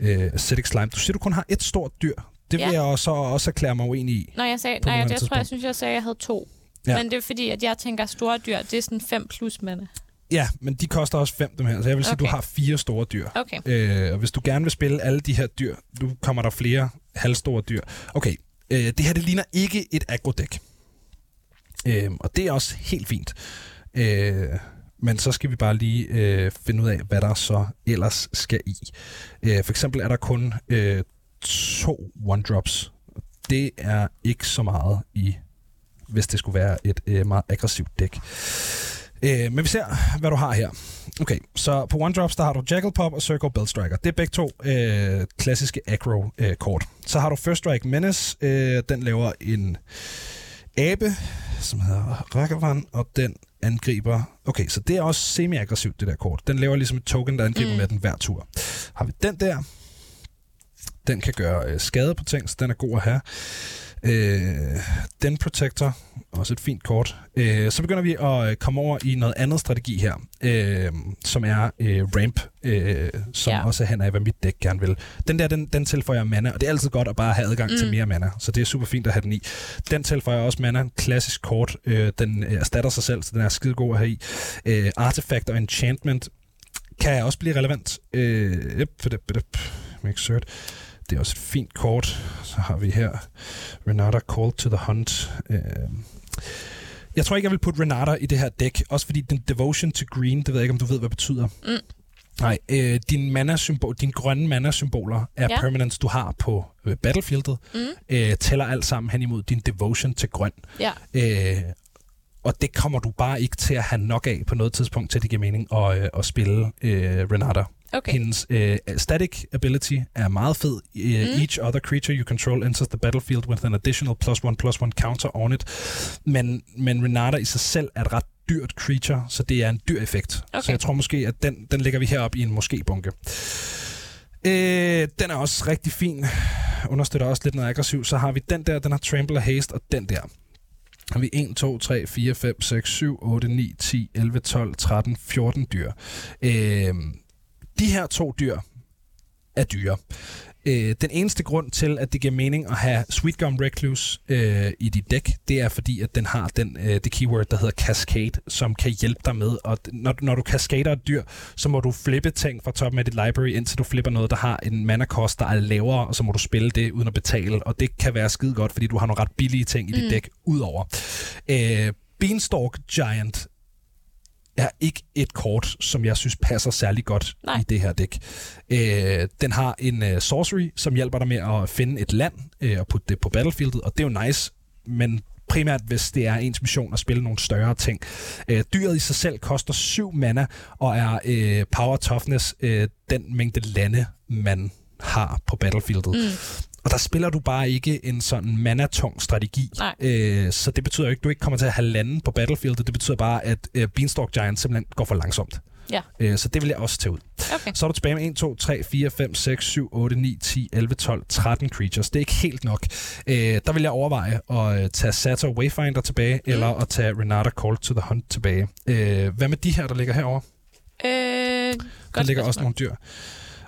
Øh, acidic slime. Du siger, du kun har et stort dyr. Det vil Ja. jeg så også erklære mig uenig i. Når jeg sagde, nej, jeg, jeg tror, jeg synes, jeg sagde, at jeg havde to. Ja. Men det er fordi, at jeg tænker, at store dyr, det er sådan 5 plus mande. Ja, men de koster også fem, dem her. Så jeg vil sige, okay. du har fire store dyr. Okay. Øh, og hvis du gerne vil spille alle de her dyr, nu kommer der flere halvstore dyr. Okay, øh, det her det ligner ikke et agrodæk. Øh, og det er også helt fint. Øh, men så skal vi bare lige øh, finde ud af, hvad der så ellers skal i. Øh, for eksempel er der kun øh, to one-drops. Det er ikke så meget i, hvis det skulle være et øh, meget aggressivt dæk. Øh, men vi ser, hvad du har her. Okay, så på one drops, der har du Jackal Pop og Circle Belt Striker. Det er begge to øh, klassiske aggro-kort. Øh, så har du First Strike Menace. Øh, den laver en abe, som hedder Ragavan, og den angriber... Okay, så det er også semi-aggressivt, det der kort. Den laver ligesom et token, der angriber. Mm. med den hver tur. Har vi den der. Den kan gøre øh, skade på ting, så den er god at have. Øh, den Protector, også et fint kort. Øh, så begynder vi at øh, komme over i noget andet strategi her, øh, som er øh, Ramp, øh, som ja. Også er hen af, hvad mit dæk gerne vil. Den der, den, den tilføjer mana, og det er altid godt at bare have adgang mm. til mere mana, så det er super fint at have den i. Den tilføjer også mana, klassisk kort, øh, den øh, erstatter sig selv, så den er skide god at have i. Øh, Artifact og Enchantment kan også blive relevant. Øh, yep, yep, yep, make cert. Det er også et fint kort. Så har vi her Renata Call to the Hunt. Øh, jeg tror ikke, jeg vil putte Renata i det her dæk, også fordi den Devotion to Green, det ved jeg ikke, om du ved, hvad det betyder. Mm. Nej, øh, din mana-symbol, dine grønne mana-symboler er ja. Ja. permanents, du har på øh, battlefieldet, Mm. øh, tæller alt sammen hen imod din Devotion til grøn. Ja. Øh, og det kommer du bare ikke til at have nok af på noget tidspunkt, til det giver mening at, øh, at spille øh, Renata. Okay. Hendes øh, static ability er meget fed. Uh, mm. Each other creature you control enters the battlefield with an additional plus one plus one counter on it. Men, men Renata i sig selv er et ret dyrt creature, så det er en dyr effekt. Okay. Så jeg tror måske, at den, den lægger vi heroppe i en måske-bunke. Øh, den er også rigtig fin. Understøtter også lidt noget aggressiv. Så har vi den der, den har Trample og Haste, og den der. Har vi 1, 2, 3, 4, 5, 6, 7, 8, 9, 10, 11, 12, 13, 14 dyr. Øh, de her to dyr er dyre. Øh, den eneste grund til, at det giver mening at have Sweet Gum Recluse øh, i dit dæk, det er fordi, at den har den, øh, det keyword, der hedder Cascade, som kan hjælpe dig med. Og når, når du cascader et dyr, så må du flippe ting fra toppen af dit library, indtil du flipper noget, der har en mana cost, der er lavere, og så må du spille det uden at betale. Og det kan være skide godt, fordi du har nogle ret billige ting i dit Mm. dæk udover. Øh, Beanstalk Giant er ikke et kort, som jeg synes passer særlig godt Nej. i det her dæk. Øh, den har en uh, sorcery, som hjælper dig med at finde et land øh, og putte det på battlefieldet, og det er jo nice, men primært hvis det er ens mission at spille nogle større ting. Øh, dyret i sig selv koster 7 mana og er øh, power toughness øh, den mængde lande, man har på battlefieldet. Mm. Og der spiller du bare ikke en sådan mana-tung strategi. Nej. Øh, så det betyder jo ikke, at du ikke kommer til at have lande på battlefieldet. Det betyder bare, at øh, Beanstalk Giant simpelthen går for langsomt. Ja. Øh, så det vil jeg også tage ud. Okay. Så er du tilbage med 1, 2, 3, 4, 5, 6, 7, 8, 9, 10, 11, 12, 13 creatures. Det er ikke helt nok. Øh, der vil jeg overveje at øh, tage Sato Wayfinder tilbage, mm. eller at tage Renata Call to the Hunt tilbage. Øh, hvad med de her, der ligger herovre? Øh, Der ligger også spørgsmål. nogle dyr.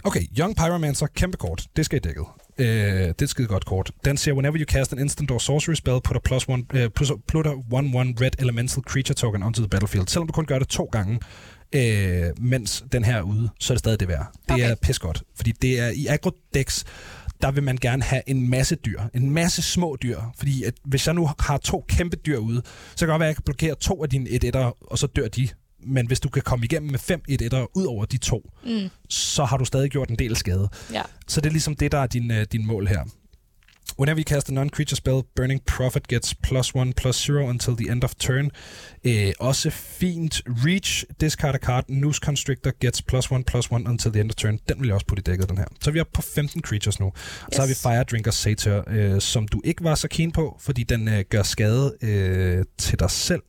Okay, Young Pyromancer, kæmpe kort. Det skal i dækket. Øh, det er et skide godt kort. Den siger, whenever you cast an instant or sorcery spell, put a plus one, uh, plus, put a 1-1 red elemental creature token onto the battlefield. Selvom du kun gør det to gange, øh, mens den her er ude, så er det stadig det værd. Det Okay. er pis godt, fordi det er i aggro decks, der vil man gerne have en masse dyr. En masse små dyr. Fordi at hvis jeg nu har to kæmpe dyr ude, så kan det godt være, at jeg kan blokere to af dine 1 1 og så dør de. Men hvis du kan komme igennem med fem 1 1 ud over de to, Mm. så har du stadig gjort en del skade. Ja. Så det er ligesom det, der er din, uh, din mål her. Whenever you cast a non-creature spell, Burning Prophet gets plus one, plus zero until the end of turn. Øh, også fint. Reach, discard a card. Noose Constrictor gets plus one, plus one until the end of turn. Den vil jeg også putte i dækket, den her. Så er vi oppe på 15 creatures nu. Yes. Så har vi. Fire Drinker Satyr, øh, som du ikke var så keen på, fordi den øh, gør skade øh, til dig selv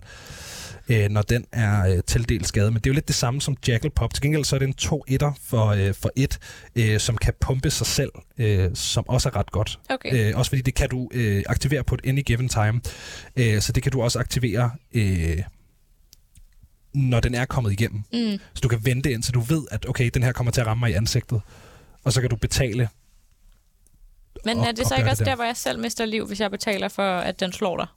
øh, når den er øh, tildelt skade. Men det er jo lidt det samme som Jackal Pop. Til gengæld så er det en 2-1'er for, øh, for et, øh, som kan pumpe sig selv, øh, som også er ret godt. Okay. Øh, også fordi det kan du øh, aktivere på et any given time. Øh, så det kan du også aktivere, øh, når den er kommet igennem. Mm. Så du kan vente indtil du ved, at okay, den her kommer til at ramme mig i ansigtet. og så kan du betale. Men er det så ikke også der. der, hvor jeg selv mister liv, hvis jeg betaler for, at den slår dig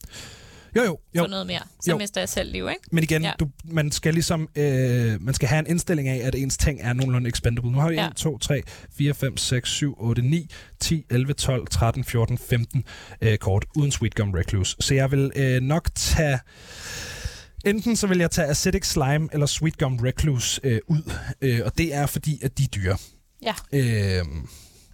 Jo, jo, jo. for noget mere? Så Jo. mister jeg selv liv, ikke? Men igen, ja. Du, man skal ligesom øh, man skal have en indstilling af, at ens ting er nogenlunde expendable. Nu har vi Ja. 1, 2, 3, 4, 5, 6, 7, 8, 9, 10, 11, 12, 13, 14, 15 øh, kort uden Sweet Gum Recluse. Så jeg vil øh, nok tage... Enten så vil jeg tage Acidic Slime eller Sweet Gum Recluse øh, ud, øh, og det er fordi, at de er dyre. Ja. Øh,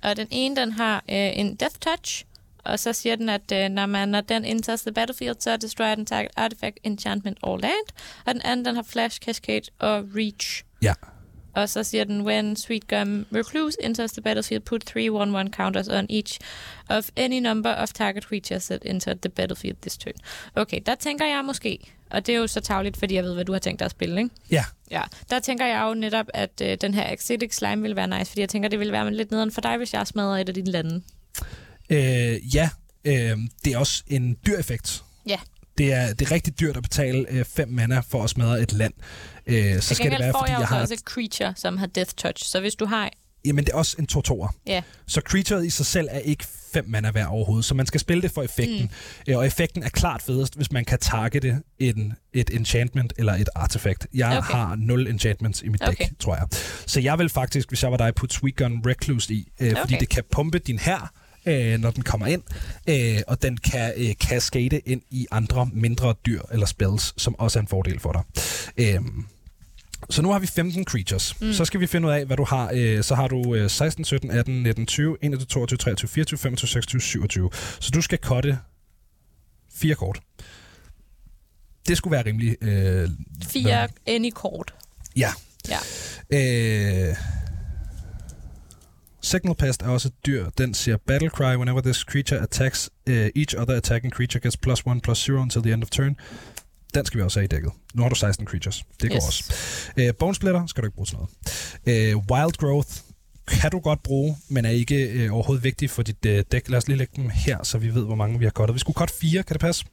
Og den ene, den har øh, en Death Touch, og så siger den, at øh, når, man, når den enters the battlefield, så destroy an target artifact, enchantment or land. Og den anden, den har Flash, Cascade og Reach. ja. Og så siger den, when Sweet Gum Recluse enters the battlefield, put 3 1-1 counters on each of any number of target creatures that enter the battlefield this turn. Okay, der tænker jeg måske, og det er jo så tavligt, fordi jeg ved, hvad du har tænkt dig at spille, ikke? Ja, Ja, der tænker jeg jo netop, at øh, den her Acidic Slime vil være nice, fordi jeg tænker, det ville være lidt nederen for dig, hvis jeg smadrer et af dine lande. Øh, ja, øh, det er også en dyr effekt. Ja. Det er, det er rigtig dyrt at betale 5 mana for at smadre et land. Øh, så skal det være, fordi jeg, jeg har... også et creature, som har Death Touch. Så hvis du har... Jamen, det er også en 2-2'er. Ja, Så creaturet i sig selv er ikke 5 mana værd overhovedet, så man skal spille det for effekten. Mm. Og effekten er klart fedest, hvis man kan targete en, et enchantment eller et artefakt. Jeg Okay. har 0 enchantments i mit dæk, Okay. tror jeg. Så jeg vil faktisk, hvis jeg var dig, putte Sweet Gun Recluse i, øh, okay. fordi det kan pumpe din her, øh, når den kommer ind, øh, og den kan øh, cascade ind i andre mindre dyr eller spells, som også er en fordel for dig. Øh, så nu har vi 15 creatures. Mm. Så skal vi finde ud af, hvad du har. Øh, så har du øh, 16, 17, 18, 19, 20, 21, 22, 23, 24, 25, 26, 27. Så du skal cutte fire kort. Det skulle være rimelig... Øh, fire any kort. ja. Ja. Øh, Signal Pest er også et dyr. Den siger Battle Cry whenever this creature attacks. Uh, each other attacking creature gets plus 1 plus 0 until the end of turn. Den skal vi også have i dækket. Nu har du 16 creatures. Det går Yes. også. Uh, Bone Splitter skal du ikke bruge til noget. Uh, Wild Growth kan du godt bruge, men er ikke uh, overhovedet vigtig for dit uh, dæk. Lad os lige lægge dem her, så vi ved, hvor mange vi har cuttet. Vi skulle cut fire, kan det passe?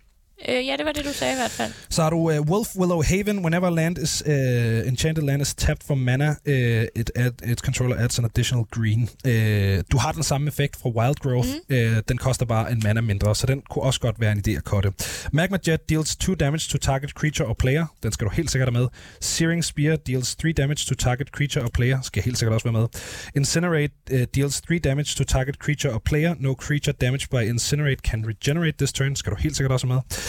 Øh, ja, det var det, du sagde i hvert fald. Så har du uh, Wolf Willow Haven. Whenever land is uh, enchanted land is tapped for mana, uh, it add, its controller adds an additional green. Uh, du har den samme effekt fra Wild Growth. Mm. Uh, den koster bare en mana mindre, så den kunne også godt være en idé at cutte. Magma Jet deals 2 damage to target creature or player. Den skal du helt sikkert have med. Searing Spear deals 3 damage to target creature or player. Skal helt sikkert også være med. Incinerate uh, deals 3 damage to target creature or player. No creature damaged by Incinerate can regenerate this turn. Skal du helt sikkert også have med.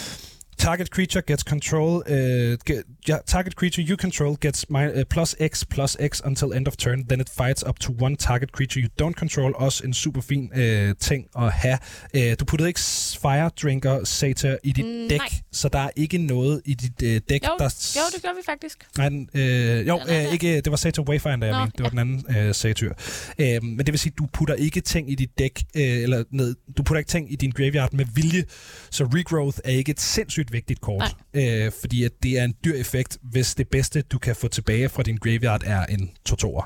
Target creature gets control. Uh, get, yeah, target creature you control gets my, uh, plus X plus X until end of turn. Then it fights up to one target creature you don't control. Også en super fin uh, ting at have. Uh, du puttede ikke Fire Drinker Sata i dit Mm, dæk, nej. så der er ikke noget i dit uh, dæk, Jo, der... jo, det gjorde vi faktisk. Nej, den, øh, jo, øh, ikke, det var Satyr Wayfinder, jeg Nå, mente. Det var den anden øh, satyr. Øh, men det vil sige, du putter ikke ting i dit dæk, øh, eller ned, du putter ikke ting i din graveyard med vilje, så regrowth er ikke et sindssygt vigtigt kort. Øh, fordi at det er en dyr effekt, hvis det bedste, du kan få tilbage fra din graveyard, er en 2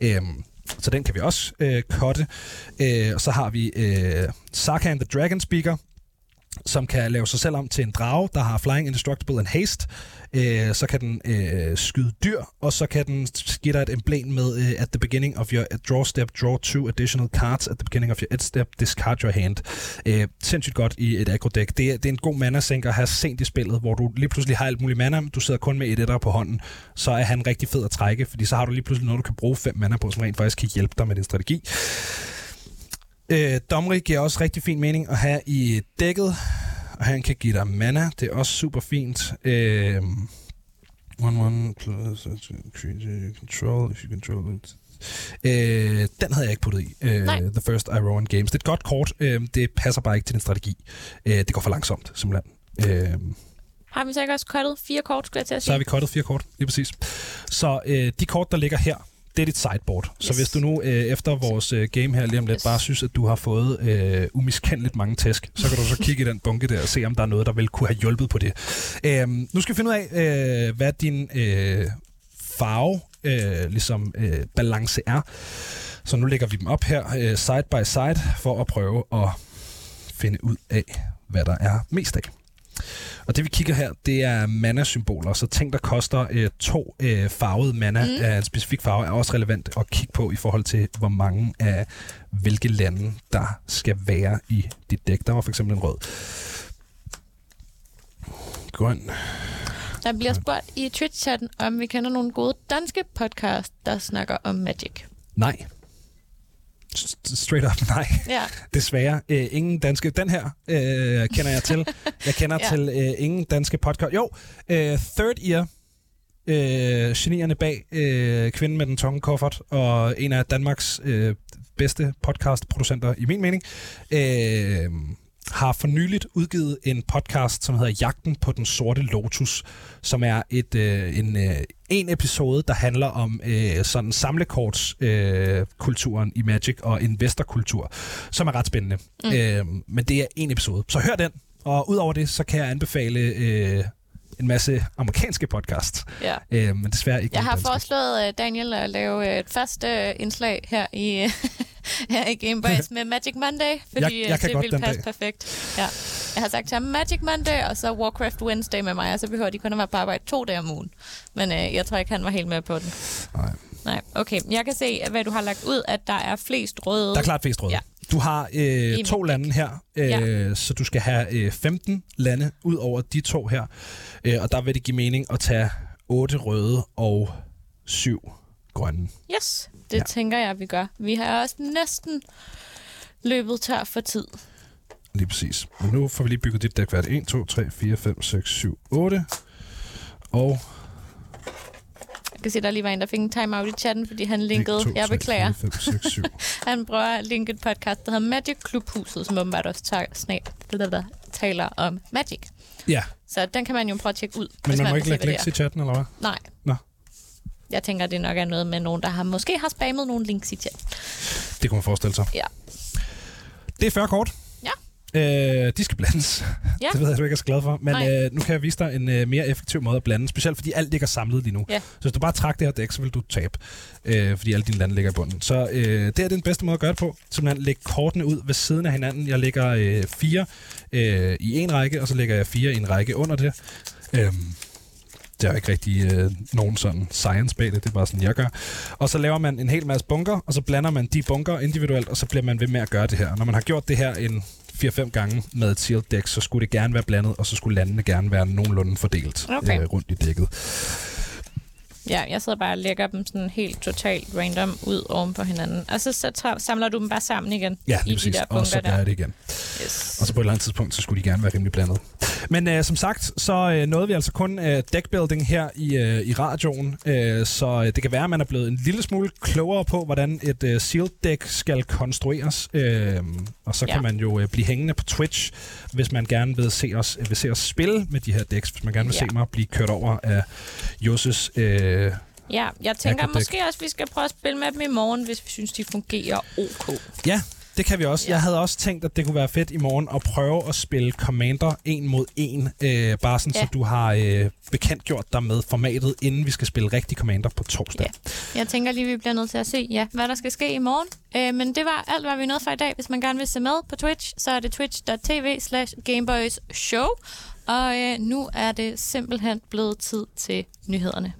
øh, så den kan vi også øh, cutte. Øh, og så har vi øh, Sarkhan the Dragon Speaker, som kan lave sig selv om til en drage, der har Flying Indestructible and Haste. Øh, så kan den øh, skyde dyr, og så kan den give dig et emblem med øh, at the beginning of your draw step, draw two additional cards. At the beginning of your end step, discard your hand. Øh, sindssygt godt i et aggro deck. Det, er- det er en god mana-sænker at have sent i spillet, hvor du lige pludselig har alt muligt mana, men du sidder kun med et etter på hånden. Så er han rigtig fed at trække, fordi så har du lige pludselig noget, du kan bruge fem mana på, som rent faktisk kan hjælpe dig med din strategi. Øh, Domri giver også rigtig fin mening at have i dækket, og han kan give dig mana. Det er også super fint. Øh, one one plus control if you control it. Øh, den havde jeg ikke puttet i. Øh, Nej. The First Iron Games. Det er et godt kort. Øh, det passer bare ikke til din strategi. Øh, det går for langsomt, simpelthen. Øh, Har vi så ikke også cuttet fire kort, skulle jeg til at sige? så har vi cuttet fire kort, lige præcis. Så øh, de kort, der ligger her, det er dit sideboard. Yes. Så hvis du nu øh, efter vores øh, game her lige om lidt Yes. bare synes, at du har fået øh, umiskendeligt mange tæsk, så kan du så kigge i den bunke der og se, om der er noget, der vil kunne have hjulpet på det. Øh, nu skal vi finde ud af, øh, hvad din øh, farve øh, ligesom øh, balance er. Så nu lægger vi dem op her øh, side by side for at prøve at finde ud af, hvad der er mest af. Og det vi kigger her, det er mana-symboler. Så ting, der koster øh, to øh, farvede mana mm. af en specifik farve, er også relevant at kigge på i forhold til, hvor mange af hvilke lande, der skal være i dit dæk. Der var for eksempel en rød. Grøn. Der bliver spurgt i Twitch-chatten, om vi kender nogle gode danske podcast, der snakker om Magic. Nej. Straight up nej. Ja. Desværre. Øh, ingen danske. Den her øh, kender jeg til. Jeg kender ja. til øh, ingen danske podcast. Jo, øh, Third Ear. Øh, genierne bag øh, Kvinden med den tunge kuffert og en af Danmarks øh, bedste podcastproducenter i min mening øh, har for nyligt udgivet en podcast, som hedder Jagten på den sorte lotus, som er et øh, en, øh, en episode, der handler om øh, sådan samlekortskulturen øh, kulturen i Magic og investorkultur, som er ret spændende. Mm. Øh, men det er en episode. Så hør den. Og udover det, så kan jeg anbefale øh, en masse amerikanske podcasts, ja. øh, men desværre ikke Jeg har danske. foreslået uh, Daniel at lave øh, et fast uh, indslag her i, her i Gameboys med Magic Monday, fordi Jeg- jeg øh, det godt vil den passe dag. perfekt. Ja. Jeg har sagt til ham Magic Monday, og så Warcraft Wednesday med mig, og så behøver de kun at være på arbejde to dage om ugen. Men uh, jeg tror ikke, han var helt med på den. Nej. Nej, okay. Jeg kan se, hvad du har lagt ud, at der er flest røde. Der er klart flest røde. Ja. Du har øh, to lande her, øh, Ja. så du skal have øh, 15 lande ud over de to her. Øh, og der vil det give mening at tage 8 røde og 7 grønne. Yes, det ja. Tænker jeg, vi gør. Vi har også næsten løbet tør for tid. Lige præcis. Men nu får vi lige bygget dit dæk færdigt. 1, 2, 3, 4, 5, 6, 7, 8. Og kan se, der lige var en, der fik en timeout i chatten, fordi han 1, linkede. 2, jeg 3, beklager. 4, 5, 6, 7. Han prøver at linke et podcast, der hedder Magic Klubhuset, som åbenbart også tager, snab, taler om Magic. Ja, Så den kan man jo prøve at tjekke ud, men man må ikke lægge links i chatten, eller hvad? Nej. Nå. Jeg tænker, det nok er noget med nogen, der har måske har spammet nogle links i chat. Det kunne man forestille sig. Ja. Det er 40 kort. Øh, de skal blandes. Ja. Det ved jeg, du ikke er så glad for. Men Nej. øh, nu kan jeg vise dig en øh, mere effektiv måde at blande. Specielt fordi alt ligger samlet lige nu. Ja. Så hvis du bare trak det her dæk, så vil du tabe. Øh, fordi alle dine lande ligger i bunden. Så øh, det er den bedste måde at gøre det på. Simpelthen lægge kortene ud ved siden af hinanden. Jeg lægger øh, fire øh, i en række, og så lægger jeg fire i en række under det. Øhm, der er ikke rigtig øh, nogen sådan science bag det, det er bare sådan, jeg gør. Og så laver man en hel masse bunker, og så blander man de bunker individuelt, og så bliver man ved med at gøre det her. Når man har gjort det her en 4-5 gange med et sealed deck, så skulle det gerne være blandet, og så skulle landene gerne være nogenlunde fordelt Okay. øh, rundt i dækket. Ja, jeg sidder bare og lægger dem sådan helt totalt random ud oven på hinanden. Og så, så samler du dem bare sammen igen Ja, lige de præcis. der Og så gør jeg det igen. Yes. Og så på et eller andet tidspunkt, så skulle de gerne være rimelig blandet. Men øh, som sagt, så øh, nåede vi altså kun øh, deckbuilding her i, øh, i radioen. Øh, så øh, det kan være, at man er blevet en lille smule klogere på, hvordan et øh, sealed deck skal konstrueres. Øh, og så Ja. kan man jo øh, blive hængende på Twitch, hvis man gerne vil se os, øh, vil se os spille med de her decks. Hvis man gerne vil Ja. se mig blive kørt over af Josses... Øh, Ja, jeg tænker måske også, at vi skal prøve at spille med dem i morgen, hvis vi synes, de fungerer ok. Ja, det kan vi også. Ja. Jeg havde også tænkt, at det kunne være fedt i morgen at prøve at spille Commander en mod en. Øh, bare sådan, ja. så du har øh, bekendtgjort dig med formatet, inden vi skal spille rigtig Commander på torsdag. Ja. Jeg tænker lige, vi bliver nødt til at se, ja, hvad der skal ske i morgen. Øh, men det var alt, hvad vi nåede for i dag. Hvis man gerne vil se med på Twitch, så er det twitch.tv slash Gameboys Show. Og øh, nu er det simpelthen blevet tid til nyhederne.